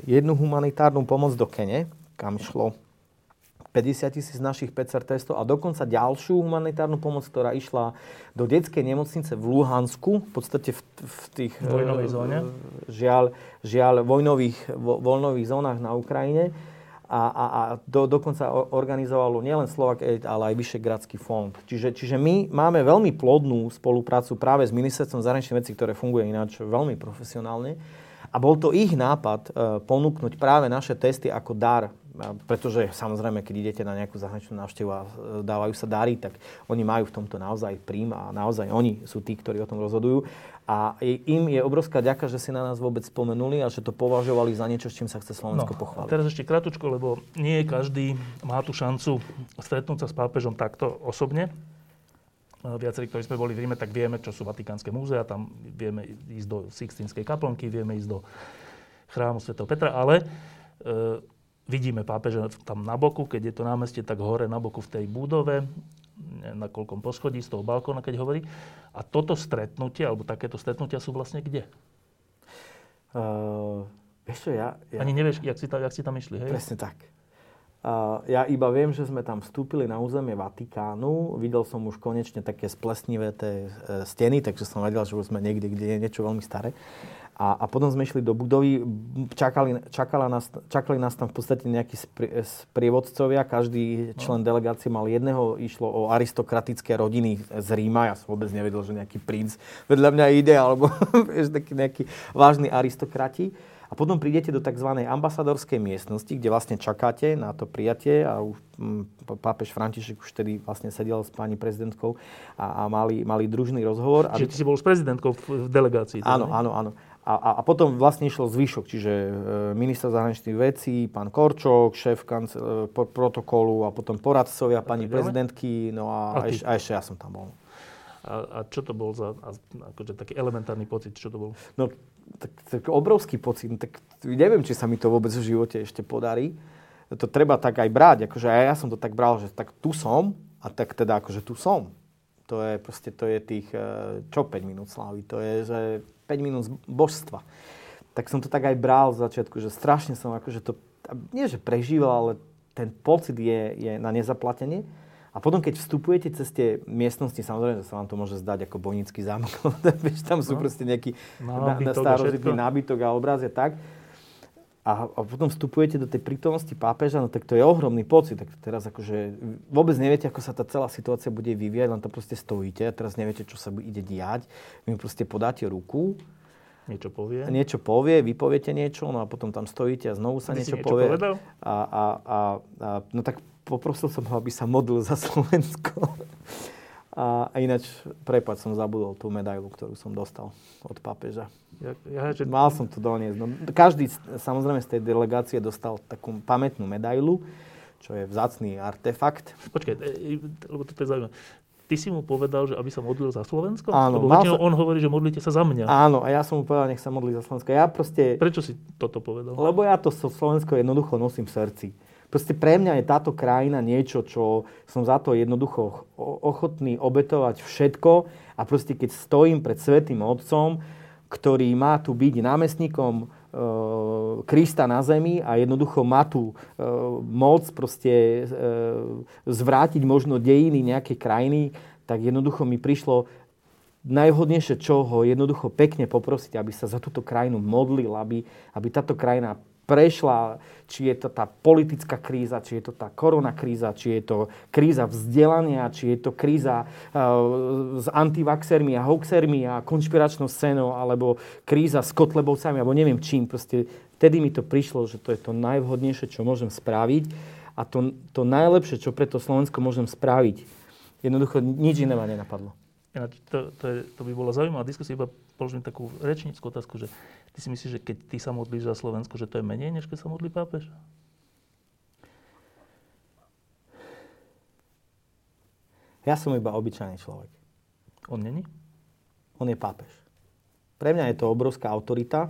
jednu humanitárnu pomoc do Kene, kam šlo 50 tisíc našich PCR testov a dokonca ďalšiu humanitárnu pomoc, ktorá išla do detskej nemocnice v Luhansku, v podstate v, v tých vojnovej e, zóne. Žiaľ, žiaľ vojnových, vo, voľnových zónach na Ukrajine a, a, a do, dokonca organizovalo nielen Slovak Aid, ale aj Vyšegradský fond. Čiže, čiže my máme veľmi plodnú spoluprácu práve s ministerstvom zahraničných vecí, ktoré funguje ináč veľmi profesionálne. A bol to ich nápad e, ponúknuť práve naše testy ako dar pretože samozrejme, keď idete na nejakú zahraničnú návštevu a e, dávajú sa dary, tak oni majú v tomto naozaj prím a naozaj oni sú tí, ktorí o tom rozhodujú. A im je obrovská ďaka, že si na nás vôbec spomenuli a že to považovali za niečo, s čím sa chce Slovensko no, pochváliť. Teraz ešte krátko, lebo nie každý má tú šancu stretnúť sa s pápežom takto osobne. Viacerí, ktorí sme boli v Ríme, tak vieme, čo sú Vatikánske múzea, tam vieme ísť do Sixtínskej kaplnky, vieme ísť do chrámu svätého Petra, ale e, Vidíme pápeža tam na boku, keď je to námestie, tak hore na boku v tej budove, na koľkom poschodí z toho balkóna, keď hovorí. A toto stretnutie, alebo takéto stretnutia sú vlastne kde? Uh, vieš čo, ja, ja... Ani nevieš, jak si, tam, jak si tam išli, hej? Presne tak. Uh, ja iba viem, že sme tam vstúpili na územie Vatikánu. Videl som už konečne také splesnivé tie e, steny, takže som vedel, že už sme niekde, kde je niečo veľmi staré. A, a potom sme išli do budovy, čakali, čakala nás, čakali nás tam v podstate nejakí sprievodcovia, každý člen delegácie mal jedného, išlo o aristokratické rodiny z Ríma, ja som vôbec nevedel, že nejaký princ vedľa mňa ide, alebo vieš, taký nejaký vážny aristokrati. a potom prídete do tzv. ambasadorskej miestnosti, kde vlastne čakáte na to prijatie a už mm, pápež František už vtedy vlastne sedel s pani prezidentkou a, a mali, mali družný rozhovor. Čiže ty si bol s prezidentkou v, v delegácii? Teda, áno, áno, áno. A, a, a potom vlastne išlo zvyšok, čiže e, minister zahraničných vecí, pán Korčok, šéf kanc- e, protokolu a potom poradcovia pani prezidentky, no a, a, eš, a ešte ja som tam bol. A, a čo to bol za akože taký elementárny pocit? Čo to bol? No, tak, tak obrovský pocit. Tak neviem, či sa mi to vôbec v živote ešte podarí. To treba tak aj brať. Akože aj ja som to tak bral, že tak tu som a tak teda akože tu som. To je proste, to je tých, e, čo 5 minút slávy. To je, že 5 minút božstva. Tak som to tak aj bral z začiatku, že strašne som akože to, nie že prežíval, ale ten pocit je, je na nezaplatenie. A potom, keď vstupujete cez tie miestnosti, samozrejme, že sa vám to môže zdať ako bojnický zámok, tam sú no. proste nejaký na, na starožitný nábytok a obraz je tak. A, a potom vstupujete do tej prítomnosti pápeža, no tak to je ohromný pocit. Tak teraz akože vôbec neviete, ako sa tá celá situácia bude vyvíjať, len to proste stojíte a teraz neviete, čo sa ide diať. Vy proste podáte ruku, Niečo povie. Niečo povie, vy poviete niečo, no a potom tam stojíte a znovu sa niečo, niečo povie. Povedal? A, a, a, a, no tak poprosil som ho, aby sa modlil za Slovensko. A, a ináč, prepad, som zabudol tú medailu, ktorú som dostal od pápeža. Ja, ja, že... Mal som to doniesť. No, každý, samozrejme, z tej delegácie dostal takú pamätnú medailu, čo je vzácný artefakt. Počkaj, e, lebo to je zaujímavé. Ty si mu povedal, že aby sa modlil za Slovensko? Áno. Lebo sa... on hovorí, že modlite sa za mňa. Áno, a ja som mu povedal, nech sa modlí za Slovensko. Ja proste... Prečo si toto povedal? Lebo ja to Slovensko jednoducho nosím v srdci. Proste pre mňa je táto krajina niečo, čo som za to jednoducho ochotný obetovať všetko a proste keď stojím pred Svetým Otcom, ktorý má tu byť námestníkom e, Krista na zemi a jednoducho má tu e, moc proste e, zvrátiť možno dejiny nejakej krajiny, tak jednoducho mi prišlo najvhodnejšie, čo ho jednoducho pekne poprosiť, aby sa za túto krajinu modlil, aby, aby táto krajina prešla, či je to tá politická kríza, či je to tá korona kríza, či je to kríza vzdelania, či je to kríza uh, s antivaxermi a hoaxermi a konšpiračnou scénou, alebo kríza s kotlebovcami, alebo neviem čím. Proste vtedy mi to prišlo, že to je to najvhodnejšie, čo môžem spraviť a to, to najlepšie, čo pre to Slovensko môžem spraviť. Jednoducho nič iné ma nenapadlo. to, to, je, to by bola zaujímavá diskusia, iba položím takú rečníckú otázku, že ty si myslíš, že keď ty sa modlíš za Slovensko, že to je menej, než keď sa modlí pápež? Ja som iba obyčajný človek. On není? On je pápež. Pre mňa je to obrovská autorita.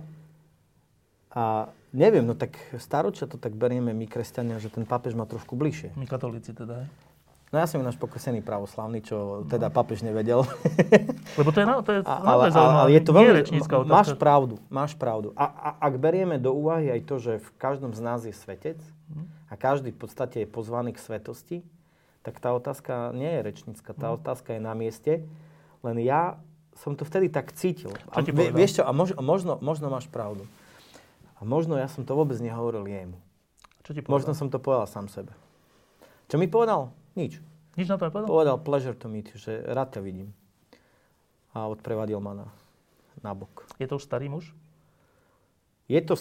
A neviem, no tak staročia to tak berieme my, kresťania, že ten pápež má trošku bližšie. My katolíci teda, hej? No ja som ináč pokresený pravoslavný, čo teda no. papež nevedel. Lebo to je, to je a, ale, ale, ale je to veľmi, máš pravdu, máš pravdu. A, a ak berieme do úvahy aj to, že v každom z nás je svetec a každý v podstate je pozvaný k svetosti, tak tá otázka nie je rečnícka, tá mhm. otázka je na mieste. Len ja som to vtedy tak cítil. A vie, vieš čo, a mož, možno, možno máš pravdu. A možno ja som to vôbec nehovoril jemu. Čo ti Možno som to povedal sám sebe. Čo mi povedal? Nič. Nič na to nepovedal? Povedal pleasure to meet, že rád ťa vidím. A odprevadil ma na, na bok. Je to už starý muž? Je to,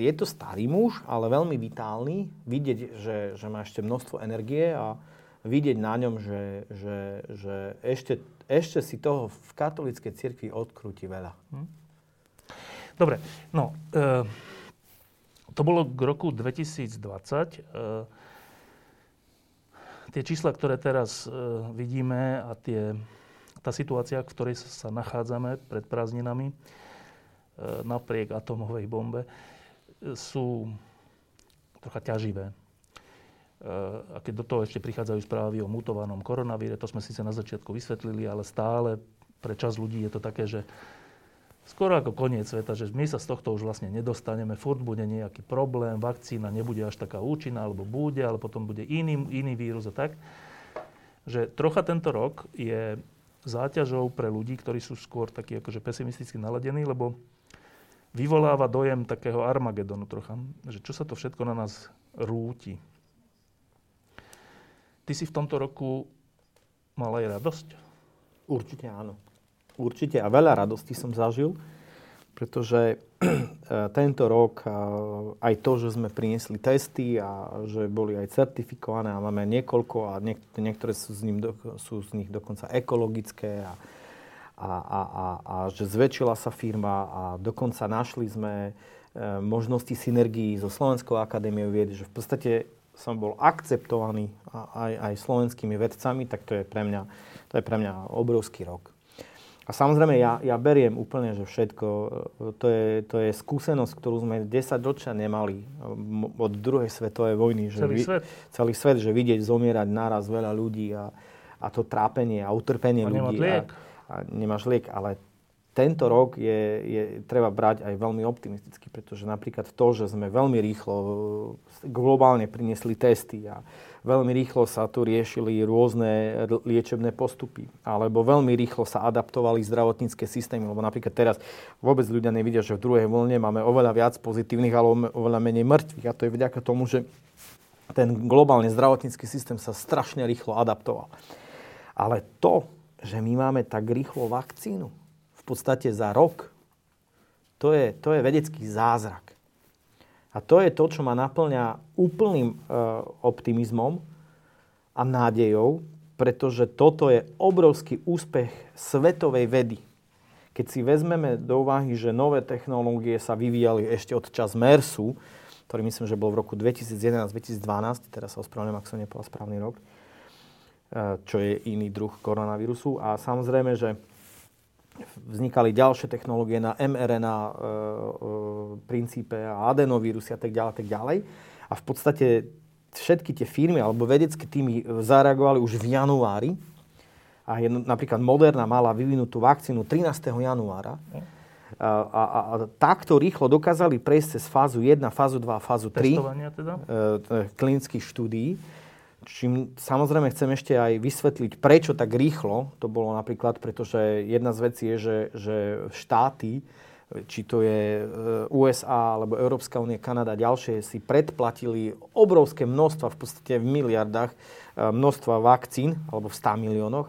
je to starý muž, ale veľmi vitálny. Vidieť, že, že má ešte množstvo energie a vidieť na ňom, že, že, že ešte, ešte si toho v katolíckej cirkvi odkrúti veľa. Hm? Dobre, no, e, to bolo k roku 2020. E, tie čísla, ktoré teraz e, vidíme a tie, tá situácia, v ktorej sa nachádzame pred prázdninami, e, napriek atomovej bombe, e, sú trocha ťaživé. E, a keď do toho ešte prichádzajú správy o mutovanom koronavíre, to sme síce na začiatku vysvetlili, ale stále pre čas ľudí je to také, že skoro ako koniec sveta, že my sa z tohto už vlastne nedostaneme, furt bude nejaký problém, vakcína nebude až taká účinná, alebo bude, ale potom bude iný, iný vírus a tak. Že trocha tento rok je záťažou pre ľudí, ktorí sú skôr takí akože pesimisticky naladení, lebo vyvoláva dojem takého Armagedonu trocha, že čo sa to všetko na nás rúti. Ty si v tomto roku mal aj radosť? Určite áno. Určite a veľa radosti som zažil, pretože tento rok aj to, že sme priniesli testy a že boli aj certifikované a máme niekoľko a niektoré sú z, ním, sú z nich dokonca ekologické a, a, a, a, a že zväčšila sa firma a dokonca našli sme e, možnosti synergií so Slovenskou akadémiou vied, že v podstate som bol akceptovaný aj, aj slovenskými vedcami, tak to je pre mňa, to je pre mňa obrovský rok. A samozrejme, ja, ja beriem úplne, že všetko, e, to je, to je skúsenosť, ktorú sme 10 ročia nemali e, od druhej svetovej vojny. Že celý vi, svet. Celý svet, že vidieť zomierať naraz veľa ľudí a, a to trápenie a utrpenie a ľudí. Liek. A, a nemáš liek. Ale tento rok je, je treba brať aj veľmi optimisticky, pretože napríklad to, že sme veľmi rýchlo e, globálne priniesli testy a veľmi rýchlo sa tu riešili rôzne liečebné postupy, alebo veľmi rýchlo sa adaptovali zdravotnícke systémy, lebo napríklad teraz vôbec ľudia nevidia, že v druhej vlne máme oveľa viac pozitívnych, ale oveľa menej mŕtvych. A to je vďaka tomu, že ten globálny zdravotnícky systém sa strašne rýchlo adaptoval. Ale to, že my máme tak rýchlo vakcínu, podstate za rok, to je, to je vedecký zázrak. A to je to, čo ma naplňa úplným e, optimizmom a nádejou, pretože toto je obrovský úspech svetovej vedy. Keď si vezmeme do úvahy, že nové technológie sa vyvíjali ešte od čas MERSu, ktorý myslím, že bol v roku 2011-2012, teraz sa ospravedlňujem, ak som nepovedal správny rok, e, čo je iný druh koronavírusu. A samozrejme, že vznikali ďalšie technológie na mRNA e, e, princípe a adenovírusy a tak ďalej, tak ďalej. A v podstate všetky tie firmy alebo vedecké týmy zareagovali už v januári. A je, napríklad Moderna mala vyvinutú vakcínu 13. januára. A, a, a, takto rýchlo dokázali prejsť cez fázu 1, fázu 2 a fázu 3 Testovania teda? e, klinických štúdií. Čím samozrejme chcem ešte aj vysvetliť, prečo tak rýchlo to bolo napríklad, pretože jedna z vecí je, že, že štáty, či to je e, USA alebo Európska únia, Kanada ďalšie, si predplatili obrovské množstva, v podstate v miliardách, e, množstva vakcín, alebo v 100 miliónoch.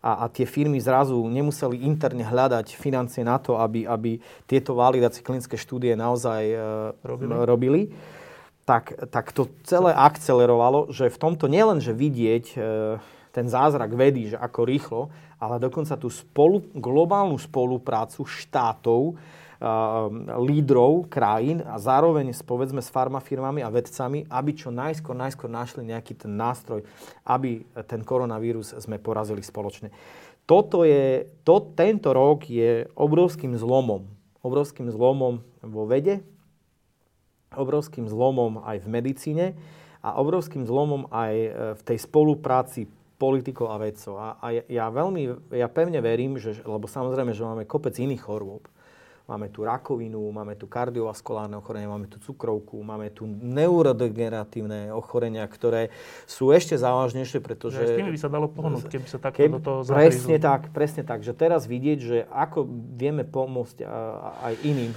A, a tie firmy zrazu nemuseli interne hľadať financie na to, aby, aby tieto validácie klinické štúdie naozaj e, robili. robili tak, tak to celé akcelerovalo, že v tomto nielen, že vidieť e, ten zázrak vedy, že ako rýchlo, ale dokonca tú spolu, globálnu spoluprácu štátov, e, lídrov krajín a zároveň povedzme s farmafirmami a vedcami, aby čo najskôr, najskôr našli nejaký ten nástroj, aby ten koronavírus sme porazili spoločne. Toto je, to, tento rok je obrovským zlomom. Obrovským zlomom vo vede, obrovským zlomom aj v medicíne a obrovským zlomom aj e, v tej spolupráci politikov a vedcov. A, a ja veľmi, ja pevne verím, že, lebo samozrejme, že máme kopec iných chorôb, Máme tu rakovinu, máme tu kardiovaskulárne ochorenia, máme tu cukrovku, máme tu neurodegeneratívne ochorenia, ktoré sú ešte závažnejšie, pretože... Že s tými by sa dalo pohnúť, keby sa takto keby, do toho zahryzli. Presne tak, presne tak. Že teraz vidieť, že ako vieme pomôcť aj iným,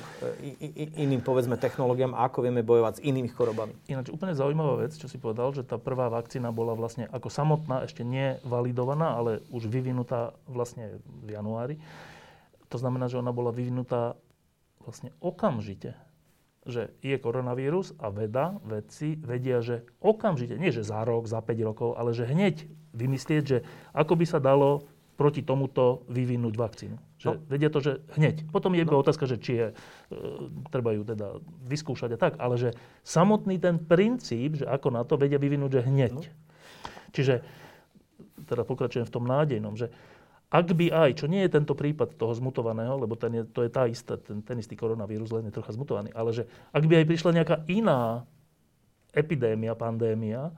iným povedzme technológiám a ako vieme bojovať s inými chorobami. Ináč úplne zaujímavá vec, čo si povedal, že tá prvá vakcína bola vlastne ako samotná ešte nevalidovaná, ale už vyvinutá vlastne v januári. To znamená, že ona bola vyvinutá vlastne okamžite. Že je koronavírus a veda, vedci vedia, že okamžite, nie že za rok, za 5 rokov, ale že hneď vymyslieť, že ako by sa dalo proti tomuto vyvinúť vakcínu. Že no. vedia to, že hneď. Potom je no. otázka, že či je, e, treba ju teda vyskúšať a tak, ale že samotný ten princíp, že ako na to vedia vyvinúť, že hneď. No. Čiže, teda pokračujem v tom nádejnom, že ak by aj, čo nie je tento prípad toho zmutovaného, lebo ten je, to je tá istá, ten, ten istý koronavírus, len je trocha zmutovaný, ale že ak by aj prišla nejaká iná epidémia, pandémia,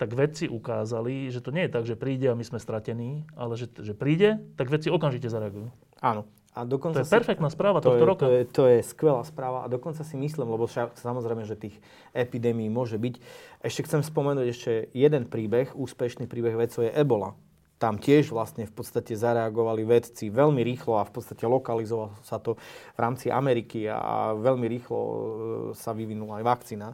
tak vedci ukázali, že to nie je tak, že príde a my sme stratení, ale že, že príde, tak vedci okamžite zareagujú. Áno. A dokonca to je si, perfektná správa to tohto je, roka. To je, to je skvelá správa a dokonca si myslím, lebo však, samozrejme, že tých epidémií môže byť. Ešte chcem spomenúť ešte jeden príbeh, úspešný príbeh vedcov je Ebola tam tiež vlastne v podstate zareagovali vedci veľmi rýchlo a v podstate lokalizovalo sa to v rámci Ameriky a veľmi rýchlo e, sa vyvinula aj vakcína.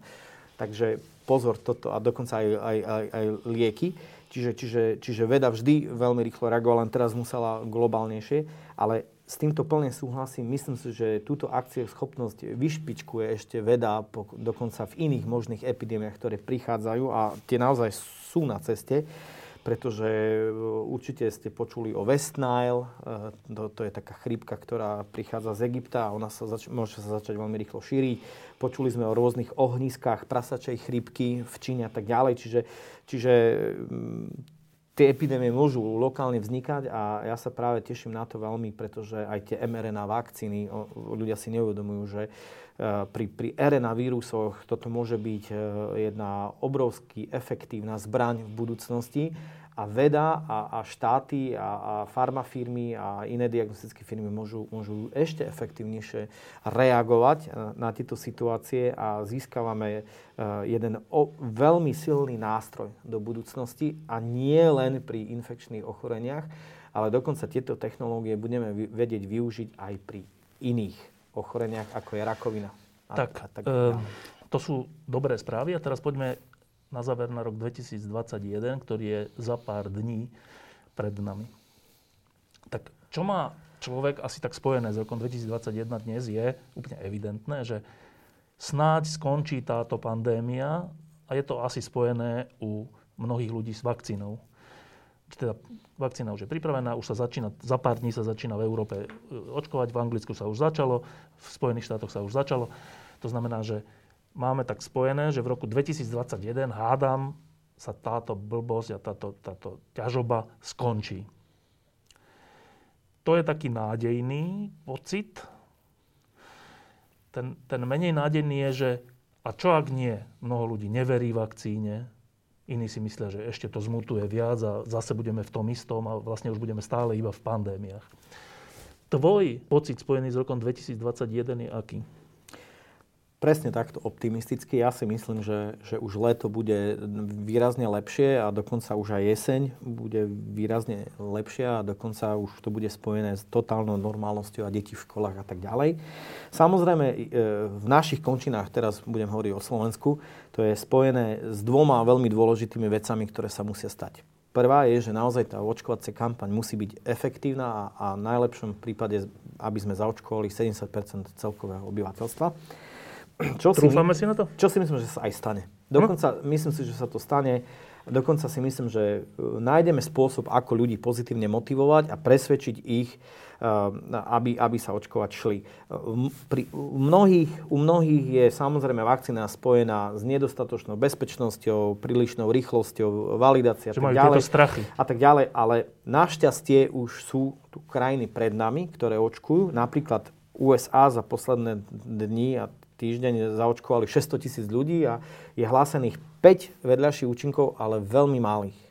Takže pozor toto a dokonca aj, aj, aj, aj lieky. Čiže, čiže, čiže veda vždy veľmi rýchlo reagovala, len teraz musela globálnejšie. Ale s týmto plne súhlasím. Myslím si, že túto akcie schopnosť vyšpičkuje ešte veda dokonca v iných možných epidémiách, ktoré prichádzajú a tie naozaj sú na ceste pretože e, určite ste počuli o West Nile, e, to, to je taká chrípka, ktorá prichádza z Egypta a ona sa zač- môže sa začať veľmi rýchlo šíriť. Počuli sme o rôznych ohniskách prasačej chrípky v Číne a tak ďalej, čiže, čiže tie epidémie môžu lokálne vznikať a ja sa práve teším na to veľmi, pretože aj tie mRNA vakcíny, ľudia si neuvedomujú, že e, pri, pri RNA vírusoch toto môže byť e, jedna obrovský efektívna zbraň v budúcnosti a veda a, a štáty a, a farmafirmy a iné diagnostické firmy môžu, môžu ešte efektívnejšie reagovať na tieto situácie a získavame e, jeden o, veľmi silný nástroj do budúcnosti a nie len pri infekčných ochoreniach, ale dokonca tieto technológie budeme vedieť využiť aj pri iných ochoreniach, ako je rakovina. A, tak, a tak e, to sú dobré správy a teraz poďme na záver na rok 2021, ktorý je za pár dní pred nami. Tak čo má človek asi tak spojené s rokom 2021 dnes je úplne evidentné, že snáď skončí táto pandémia a je to asi spojené u mnohých ľudí s vakcínou. Teda vakcína už je pripravená, už sa začína, za pár dní sa začína v Európe e, očkovať, v Anglicku sa už začalo, v Spojených štátoch sa už začalo. To znamená, že máme tak spojené, že v roku 2021 hádam sa táto blbosť a táto, táto ťažoba skončí. To je taký nádejný pocit. Ten, ten menej nádejný je, že a čo ak nie? Mnoho ľudí neverí vakcíne, iní si myslia, že ešte to zmutuje viac a zase budeme v tom istom a vlastne už budeme stále iba v pandémiách. Tvoj pocit spojený s rokom 2021 je aký? Presne takto optimisticky. Ja si myslím, že, že už leto bude výrazne lepšie a dokonca už aj jeseň bude výrazne lepšia a dokonca už to bude spojené s totálnou normálnosťou a deti v školách a tak ďalej. Samozrejme, e, v našich končinách, teraz budem hovoriť o Slovensku, to je spojené s dvoma veľmi dôležitými vecami, ktoré sa musia stať. Prvá je, že naozaj tá očkovacia kampaň musí byť efektívna a, a v najlepšom prípade, aby sme zaočkovali 70% celkového obyvateľstva. Čo Trúfame si, si na to? Čo si myslím, že sa aj stane. Dokonca hm? myslím si, že sa to stane. Dokonca si myslím, že e, nájdeme spôsob, ako ľudí pozitívne motivovať a presvedčiť ich, e, aby, aby sa očkovať šli. E, pri, u, mnohých, u mnohých je samozrejme vakcína spojená s nedostatočnou bezpečnosťou, prílišnou rýchlosťou, validácia a tak ďalej. strachy. A tak ďalej, ale našťastie už sú tu krajiny pred nami, ktoré očkujú. Napríklad USA za posledné dni a týždeň zaočkovali 600 tisíc ľudí a je hlásených 5 vedľajších účinkov, ale veľmi malých.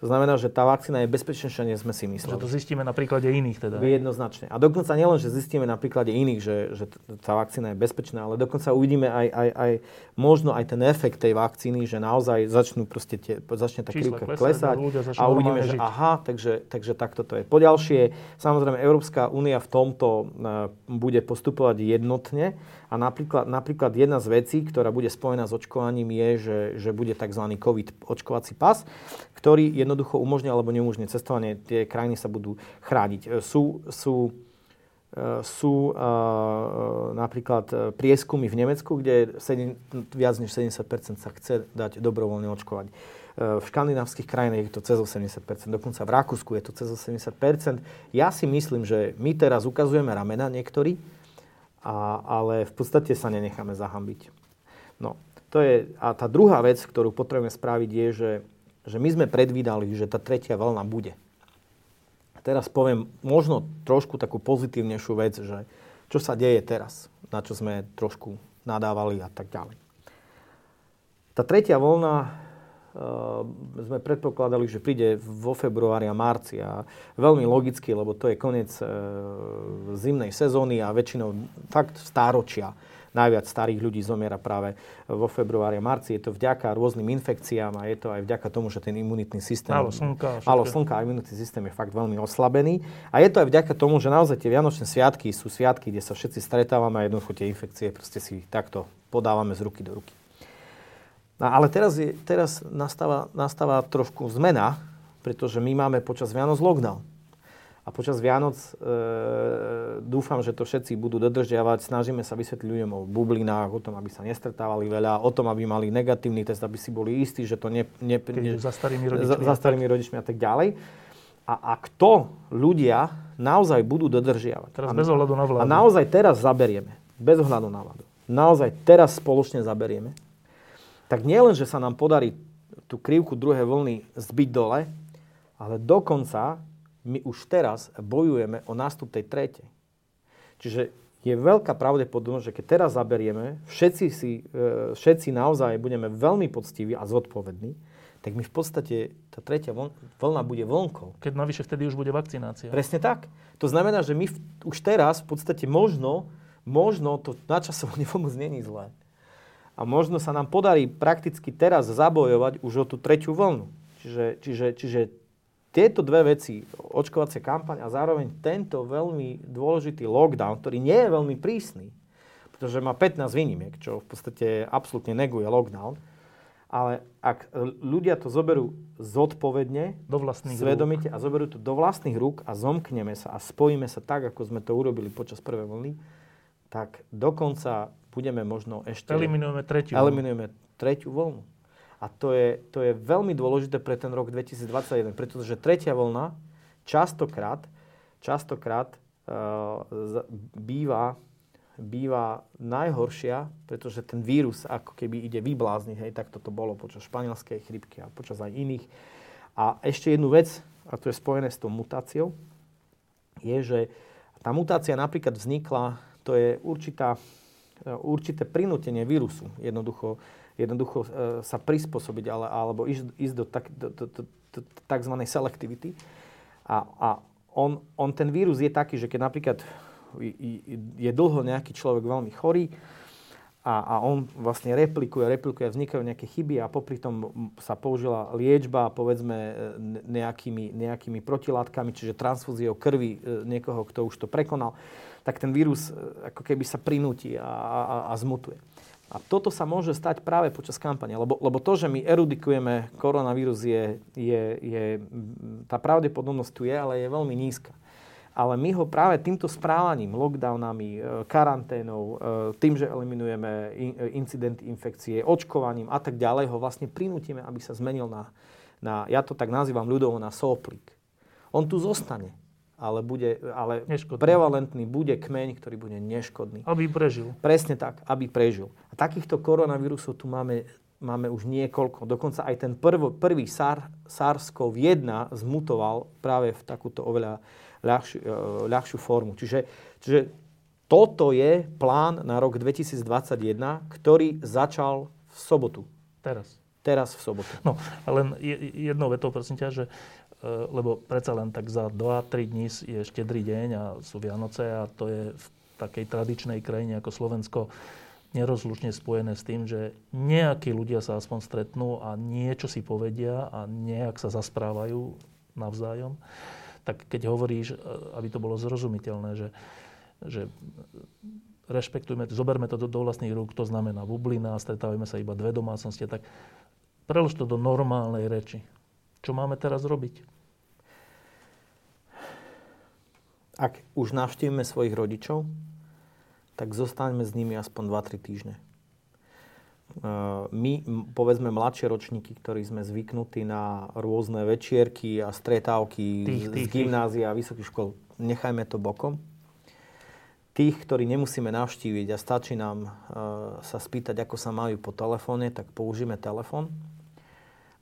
To znamená, že tá vakcína je bezpečnejšia, než sme si mysleli. Že to zistíme na príklade iných teda. Jednoznačne. A dokonca nielen, že zistíme na príklade iných, že, že tá vakcína je bezpečná, ale dokonca uvidíme aj, aj, aj možno aj ten efekt tej vakcíny, že naozaj začnú proste tie, začne tá krivka klesať a uvidíme, že aha, takže, takže takto to je. Poďalšie, samozrejme Európska únia v tomto uh, bude postupovať jednotne a napríklad, napríklad jedna z vecí, ktorá bude spojená s očkovaním je, že, že bude tzv. COVID očkovací pas, ktorý jednoducho umožňuje alebo neumožňuje cestovanie. Tie krajiny sa budú chrániť. E, sú, sú, e, sú uh, napríklad prieskumy v Nemecku, kde 7, viac než 70 sa chce dať dobrovoľne očkovať. V škandinávskych krajinách je to cez 80% dokonca v Rakúsku je to cez 80% Ja si myslím, že my teraz ukazujeme ramena niektorí, a, ale v podstate sa nenecháme zahambiť. No, to je, a tá druhá vec, ktorú potrebujeme spraviť, je, že, že my sme predvídali, že tá tretia vlna bude. Teraz poviem možno trošku takú pozitívnejšiu vec, že čo sa deje teraz, na čo sme trošku nadávali a tak ďalej. Tá tretia Ehm, sme predpokladali, že príde vo februári a marci a veľmi logicky, lebo to je koniec e, zimnej sezóny a väčšinou fakt stáročia najviac starých ľudí zomiera práve vo februári a marci. Je to vďaka rôznym infekciám a je to aj vďaka tomu, že ten imunitný systém... Málo slnka. Málo slnka a imunitný systém je fakt veľmi oslabený. A je to aj vďaka tomu, že naozaj tie Vianočné sviatky sú sviatky, kde sa všetci stretávame a jednoducho tie infekcie proste si takto podávame z ruky do ruky. No, ale teraz, je, teraz nastáva, nastáva trošku zmena, pretože my máme počas Vianoc lockdown. A počas Vianoc e, dúfam, že to všetci budú dodržiavať. Snažíme sa vysvetliť ľuďom o bublinách, o tom, aby sa nestretávali veľa, o tom, aby mali negatívny test, aby si boli istí, že to ne... ne, ne za starými rodičmi. Za, za starými rodičmi a tak ďalej. A ak to ľudia naozaj budú dodržiavať. Teraz a, bez ohľadu na vládu. A naozaj teraz zaberieme. Bez ohľadu na vládu. Naozaj teraz spoločne zaberieme. Tak nielen, že sa nám podarí tú krivku druhej vlny zbiť dole, ale dokonca my už teraz bojujeme o nástup tej tretej. Čiže je veľká pravdepodobnosť, že keď teraz zaberieme, všetci, si, e, všetci naozaj budeme veľmi poctiví a zodpovední, tak my v podstate tá tretia vlna bude vlnkou. Keď navyše vtedy už bude vakcinácia. Presne tak. To znamená, že my v, už teraz v podstate možno, možno to načasovanie vôbec není zlé. A možno sa nám podarí prakticky teraz zabojovať už o tú tretiu vlnu. Čiže, čiže, čiže tieto dve veci, očkovacia kampaň a zároveň tento veľmi dôležitý lockdown, ktorý nie je veľmi prísny, pretože má 15 výnimiek, čo v podstate absolútne neguje lockdown, ale ak ľudia to zoberú zodpovedne, do vlastných svedomite rúk. a zoberú to do vlastných rúk a zomkneme sa a spojíme sa tak, ako sme to urobili počas prvej vlny, tak dokonca budeme možno ešte... Eliminujeme tretiu. Eliminujeme tretiu vlnu. A to je, to je veľmi dôležité pre ten rok 2021, pretože tretia vlna častokrát, častokrát uh, býva, býva najhoršia, pretože ten vírus ako keby ide vyblázniť, hej, tak toto bolo počas španielskej chrypky a počas aj iných. A ešte jednu vec, a to je spojené s tou mutáciou, je, že tá mutácia napríklad vznikla, to je určitá, určité prinútenie vírusu. Jednoducho jednoducho e, sa prispôsobiť ale, alebo ísť, ísť do, tak, do, do, do, do tzv. selektivity. A, a on, on, ten vírus je taký, že keď napríklad je dlho nejaký človek veľmi chorý a, a on vlastne replikuje, replikuje, vznikajú nejaké chyby a popri tom sa použila liečba, povedzme, e, nejakými, nejakými protilátkami, čiže transfúziou krvi e, niekoho, kto už to prekonal, tak ten vírus ako keby sa prinúti a, a, a zmutuje. A toto sa môže stať práve počas kampane, lebo, lebo to, že my erudikujeme koronavírus, je, je, je, tá pravdepodobnosť tu je, ale je veľmi nízka. Ale my ho práve týmto správaním, lockdownami, e, karanténou, e, tým, že eliminujeme e, incidenty infekcie, očkovaním a tak ďalej, ho vlastne prinútime, aby sa zmenil na, na ja to tak nazývam ľudovo, na soplik. On tu zostane ale, bude, ale prevalentný bude kmeň, ktorý bude neškodný. Aby prežil. Presne tak, aby prežil. A takýchto koronavírusov tu máme, máme už niekoľko. Dokonca aj ten prv, prvý SAR, SARS-CoV-1 zmutoval práve v takúto oveľa ľahšiu, e, ľahšiu formu. Čiže, čiže toto je plán na rok 2021, ktorý začal v sobotu. Teraz. Teraz v sobotu. No, len jednou vetou, prosím ťa, že lebo predsa len tak za 2-3 dní je štedrý deň a sú Vianoce a to je v takej tradičnej krajine ako Slovensko nerozlučne spojené s tým, že nejakí ľudia sa aspoň stretnú a niečo si povedia a nejak sa zasprávajú navzájom. Tak keď hovoríš, e, aby to bolo zrozumiteľné, že, že rešpektujme, zoberme to do, do vlastných rúk, to znamená bublina, stretávame sa iba dve domácnosti, tak prelož to do normálnej reči. Čo máme teraz robiť? Ak už navštívime svojich rodičov, tak zostaňme s nimi aspoň 2-3 týždne. My, povedzme, mladšie ročníky, ktorí sme zvyknutí na rôzne večierky a stretávky tých, z, tých, z gymnázia a vysokých škol, nechajme to bokom. Tých, ktorí nemusíme navštíviť a stačí nám uh, sa spýtať, ako sa majú po telefóne, tak použijeme telefón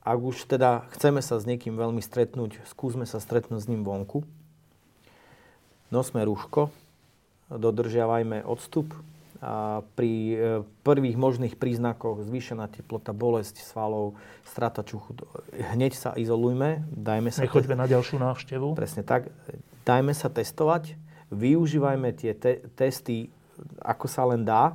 ak už teda chceme sa s niekým veľmi stretnúť, skúsme sa stretnúť s ním vonku. Nosme rúško, dodržiavajme odstup a pri e, prvých možných príznakoch zvýšená teplota, bolesť svalov, strata čuchu, hneď sa izolujme, dajme sa... Nechoďme te- na ďalšiu návštevu. Presne tak. Dajme sa testovať, využívajme tie te- testy, ako sa len dá.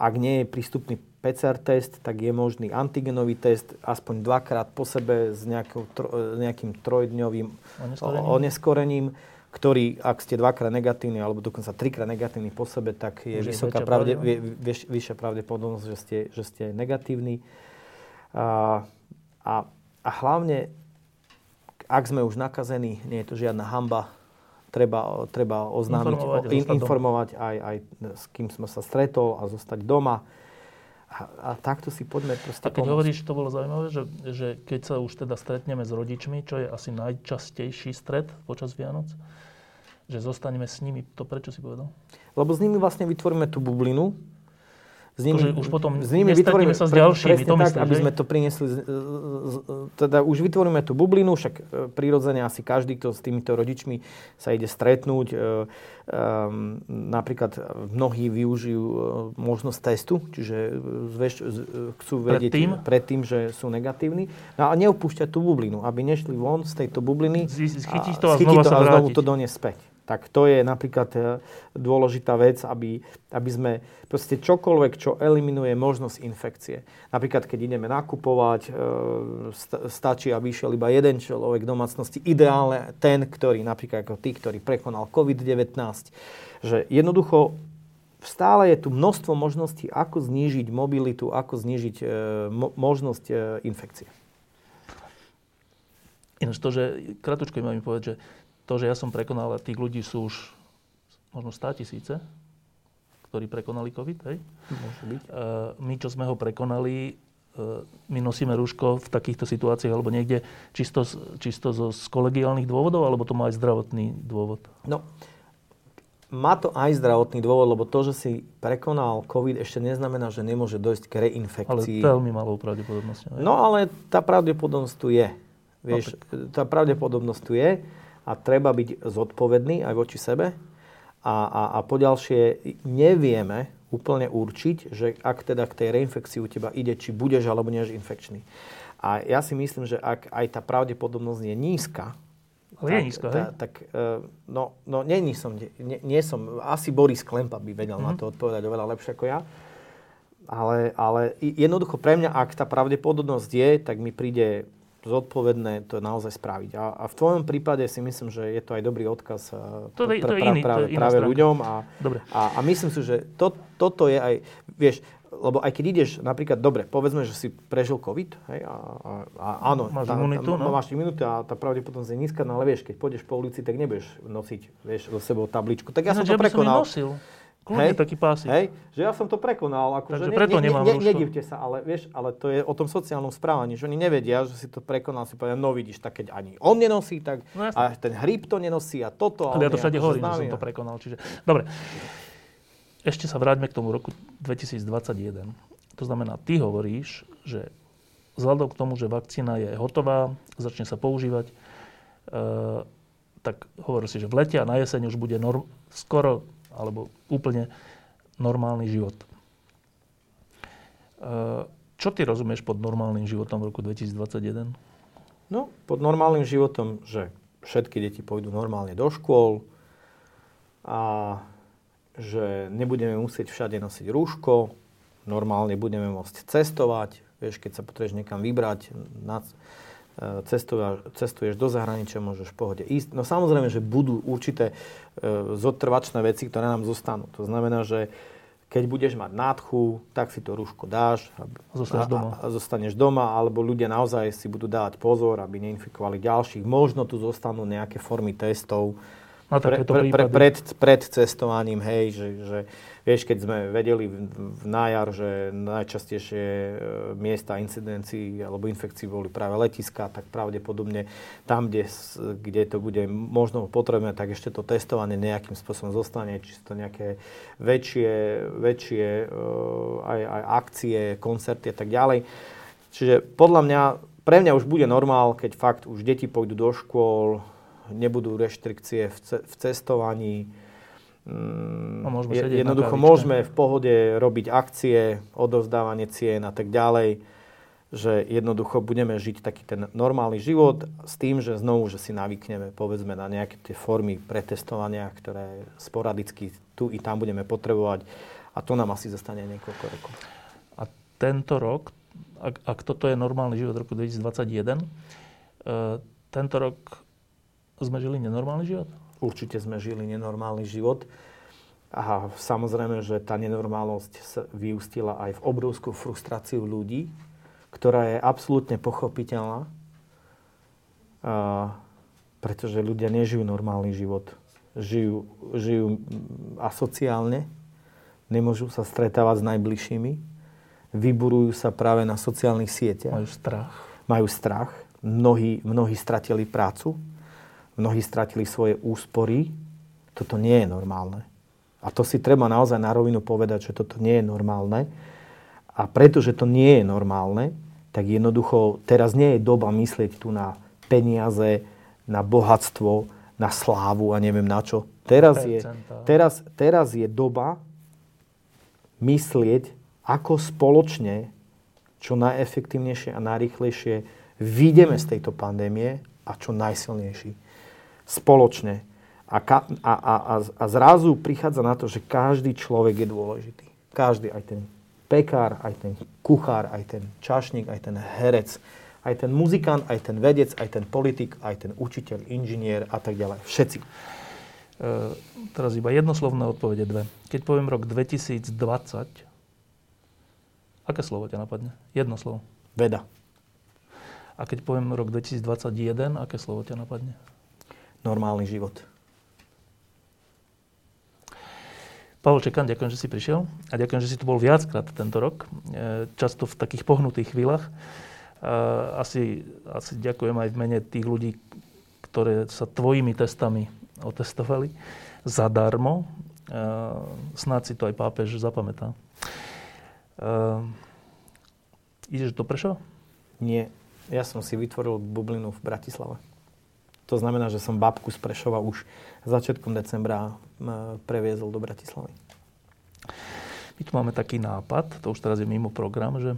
Ak nie je prístupný PCR test, tak je možný antigenový test aspoň dvakrát po sebe s nejakou, tro, nejakým trojdňovým oneskorením. oneskorením, ktorý, ak ste dvakrát negatívny alebo dokonca trikrát negatívny po sebe, tak je, Už vysoká pravde, vyš, vyššia pravdepodobnosť, že ste, že ste negatívny. A, a, a hlavne, ak sme už nakazení, nie je to žiadna hamba, treba, treba oznámiť, Informovať in, informovať aj, aj s kým som sa stretol a zostať doma. A, a takto si poďme proste A keď pomôcť. hovoríš, to bolo zaujímavé, že, že keď sa už teda stretneme s rodičmi, čo je asi najčastejší stret počas Vianoc, že zostaneme s nimi, to prečo si povedal? Lebo s nimi vlastne vytvoríme tú bublinu. S nimi, Akože už potom s nimi vytvoríme, sa s ďalšími, presne to tak, myslíš, aby hej? sme to priniesli, teda už vytvoríme tú bublinu, však e, prirodzene asi každý, kto s týmito rodičmi sa ide stretnúť, e, um, napríklad mnohí využijú e, možnosť testu, čiže e, e, chcú vedieť Predtým? predtým, že sú negatívni, no a neopúšťať tú bublinu, aby nešli von z tejto bubliny Z- Chytiť to a znova to a znovu to doniesť späť. Tak to je napríklad e, dôležitá vec, aby, aby sme proste čokoľvek, čo eliminuje možnosť infekcie. Napríklad, keď ideme nakupovať, e, sta- stačí, aby išiel iba jeden človek v domácnosti. Ideálne ten, ktorý, napríklad ako ty, ktorý prekonal COVID-19. Že jednoducho stále je tu množstvo možností, ako znížiť mobilitu, ako znížiť e, mo- možnosť infekcie. Ináč to, že, kratučko mi povedať, že to, že ja som prekonal, a tých ľudí sú už možno 100 tisíce, ktorí prekonali COVID, hej? Môže byť. E, my, čo sme ho prekonali, e, my nosíme rúško v takýchto situáciách alebo niekde čisto, čisto zo, z kolegiálnych dôvodov, alebo to má aj zdravotný dôvod? No, má to aj zdravotný dôvod, lebo to, že si prekonal COVID, ešte neznamená, že nemôže dojsť k Ale reinfekcii. veľmi malou pravdepodobnosťou. No ale tá pravdepodobnosť tu je. Vieš, tá pravdepodobnosť tu je a treba byť zodpovedný aj voči sebe. A, a, a poďalšie nevieme úplne určiť, že ak teda k tej reinfekcii u teba ide, či budeš alebo nie infekčný. A ja si myslím, že ak aj tá pravdepodobnosť je nízka, Ale je nízka, hej? tá, tak, e, no, no nie, nie, som, nie, nie som, asi Boris Klempa by vedel Mhm. na to odpovedať oveľa lepšie ako ja. Ale, ale jednoducho pre mňa, ak tá pravdepodobnosť je, tak mi príde zodpovedné to naozaj spraviť. A, a v tvojom prípade si myslím, že je to aj dobrý odkaz e, To je- to je iný- to práve, je iná práve stránka. ľuďom. A, Dobre. a, a myslím si, že to, toto je aj, vieš, lebo aj keď ideš, napríklad, dobre, povedzme, že si prežil COVID, hej, a, a, a áno, Máš tá, imunitu, tá, no. máš imunitu a tá pravdepodobnosť je nízka, no ale vieš, keď pôjdeš po ulici, tak nebudeš nosiť, vieš, so sebou tabličku. Tak ja som to by som ju prekonal. nosil. Kľudne taký pásik. Hej, že ja som to prekonal. Akože Takže preto nemám rúško. Nedivte sa, ale vieš, ale to je o tom sociálnom správaní, že oni nevedia, že si to prekonal, si povedia, no vidíš, tak keď ani on nenosí, tak No a ten hríb to nenosí a toto. Ale ja to všade hovorím, že som to prekonal. Čiže... Dobre. Ešte sa vráťme k tomu roku 2021. To znamená, ty hovoríš, že vzhľadom k tomu, že vakcína je hotová, začne sa používať, e, tak hovorí si, že v lete a na jeseň už bude norm- skoro alebo úplne normálny život. E, čo ty rozumieš pod normálnym životom v roku 2021? No, pod normálnym životom, že všetky deti pôjdu normálne do škôl a že nebudeme musieť všade nosiť rúško, normálne budeme môcť cestovať, vieš, keď sa potrebuješ niekam vybrať, na, cestuješ, do zahraničia, môžeš v pohode ísť. No samozrejme, že budú určité e, zotrvačné veci, ktoré nám zostanú. To znamená, že keď budeš mať nádchu, tak si to rúško dáš a, A doma. a zostaneš doma, alebo ľudia naozaj si budú dávať pozor, aby neinfikovali ďalších. Možno tu zostanú nejaké formy testov, Na pre, takéto pre, pre, prípady. pred, pred cestovaním, hej, že, že vieš, keď sme vedeli v, v nájar, že najčastejšie e, miesta incidencií alebo infekcií boli práve letiska, tak pravdepodobne tam, kde, kde to bude možno potrebné, tak ešte to testovanie nejakým spôsobom zostane, či sú to nejaké väčšie, väčšie e, aj, aj akcie, koncerty a tak ďalej. Čiže podľa mňa, pre mňa už bude normál, keď fakt už deti pôjdu do škôl, nebudú reštrikcie v, ce- v cestovaní. Mm, A môžeme je- na jednoducho môžeme v pohode robiť akcie, odovzdávanie cien a tak ďalej, že jednoducho budeme žiť taký ten normálny život s tým, že znovu, že si navykneme povedzme na nejaké tie formy pretestovania, ktoré sporadicky tu i tam budeme potrebovať a to nám asi zostane niekoľko rokov. A tento rok, ak, ak toto je normálny život roku 2021, e, tento rok sme žili nenormálny život? Určite sme žili nenormálny život. A samozrejme, že tá nenormálnosť vyústila aj v obrovskú frustráciu ľudí, ktorá je absolútne pochopiteľná, a, pretože ľudia nežijú normálny život. žijú, žijú asociálne, nemôžu sa stretávať s najbližšími, vyburujú sa práve na sociálnych sieťach. Majú strach. Majú strach. Mnohí, mnohí stratili prácu, mnohí stratili svoje úspory. Toto nie je normálne. A to si treba naozaj na rovinu povedať, že toto nie je normálne. A pretože to nie je normálne, tak jednoducho teraz nie je doba myslieť tu na peniaze, na bohatstvo, na slávu a neviem na čo. Teraz je, teraz, teraz je doba myslieť, ako spoločne, čo najefektívnejšie a najrychlejšie vyjdeme z tejto pandémie a čo najsilnejší. Spoločne. A, ka, a, a, a, zrazu prichádza na to, že každý človek je dôležitý. Každý, aj ten pekár, aj ten kuchár, aj ten čašník, aj ten herec, aj ten muzikant, aj ten vedec, aj ten politik, aj ten učiteľ, inžinier a tak ďalej. Všetci. E, teraz iba jednoslovné odpovede dve. Keď poviem rok 2020, aké slovo ťa napadne? Jedno slovo. Veda. A keď poviem rok 2021, aké slovo ťa napadne? Normálny život. Pavel Čekan, ďakujem, že si prišiel a ďakujem, že si tu bol viackrát tento rok, e, často v takých pohnutých chvíľach. E, asi, asi ďakujem aj v mene tých ľudí, ktoré sa tvojimi testami otestovali zadarmo. Snáď si to aj pápež zapamätá. Ideš do Prešova? Nie. Ja som si vytvoril bublinu v Bratislave. To znamená, že som babku z Prešova už začiatkom decembra previezol do Bratislavy. My tu máme taký nápad, to už teraz je mimo program, že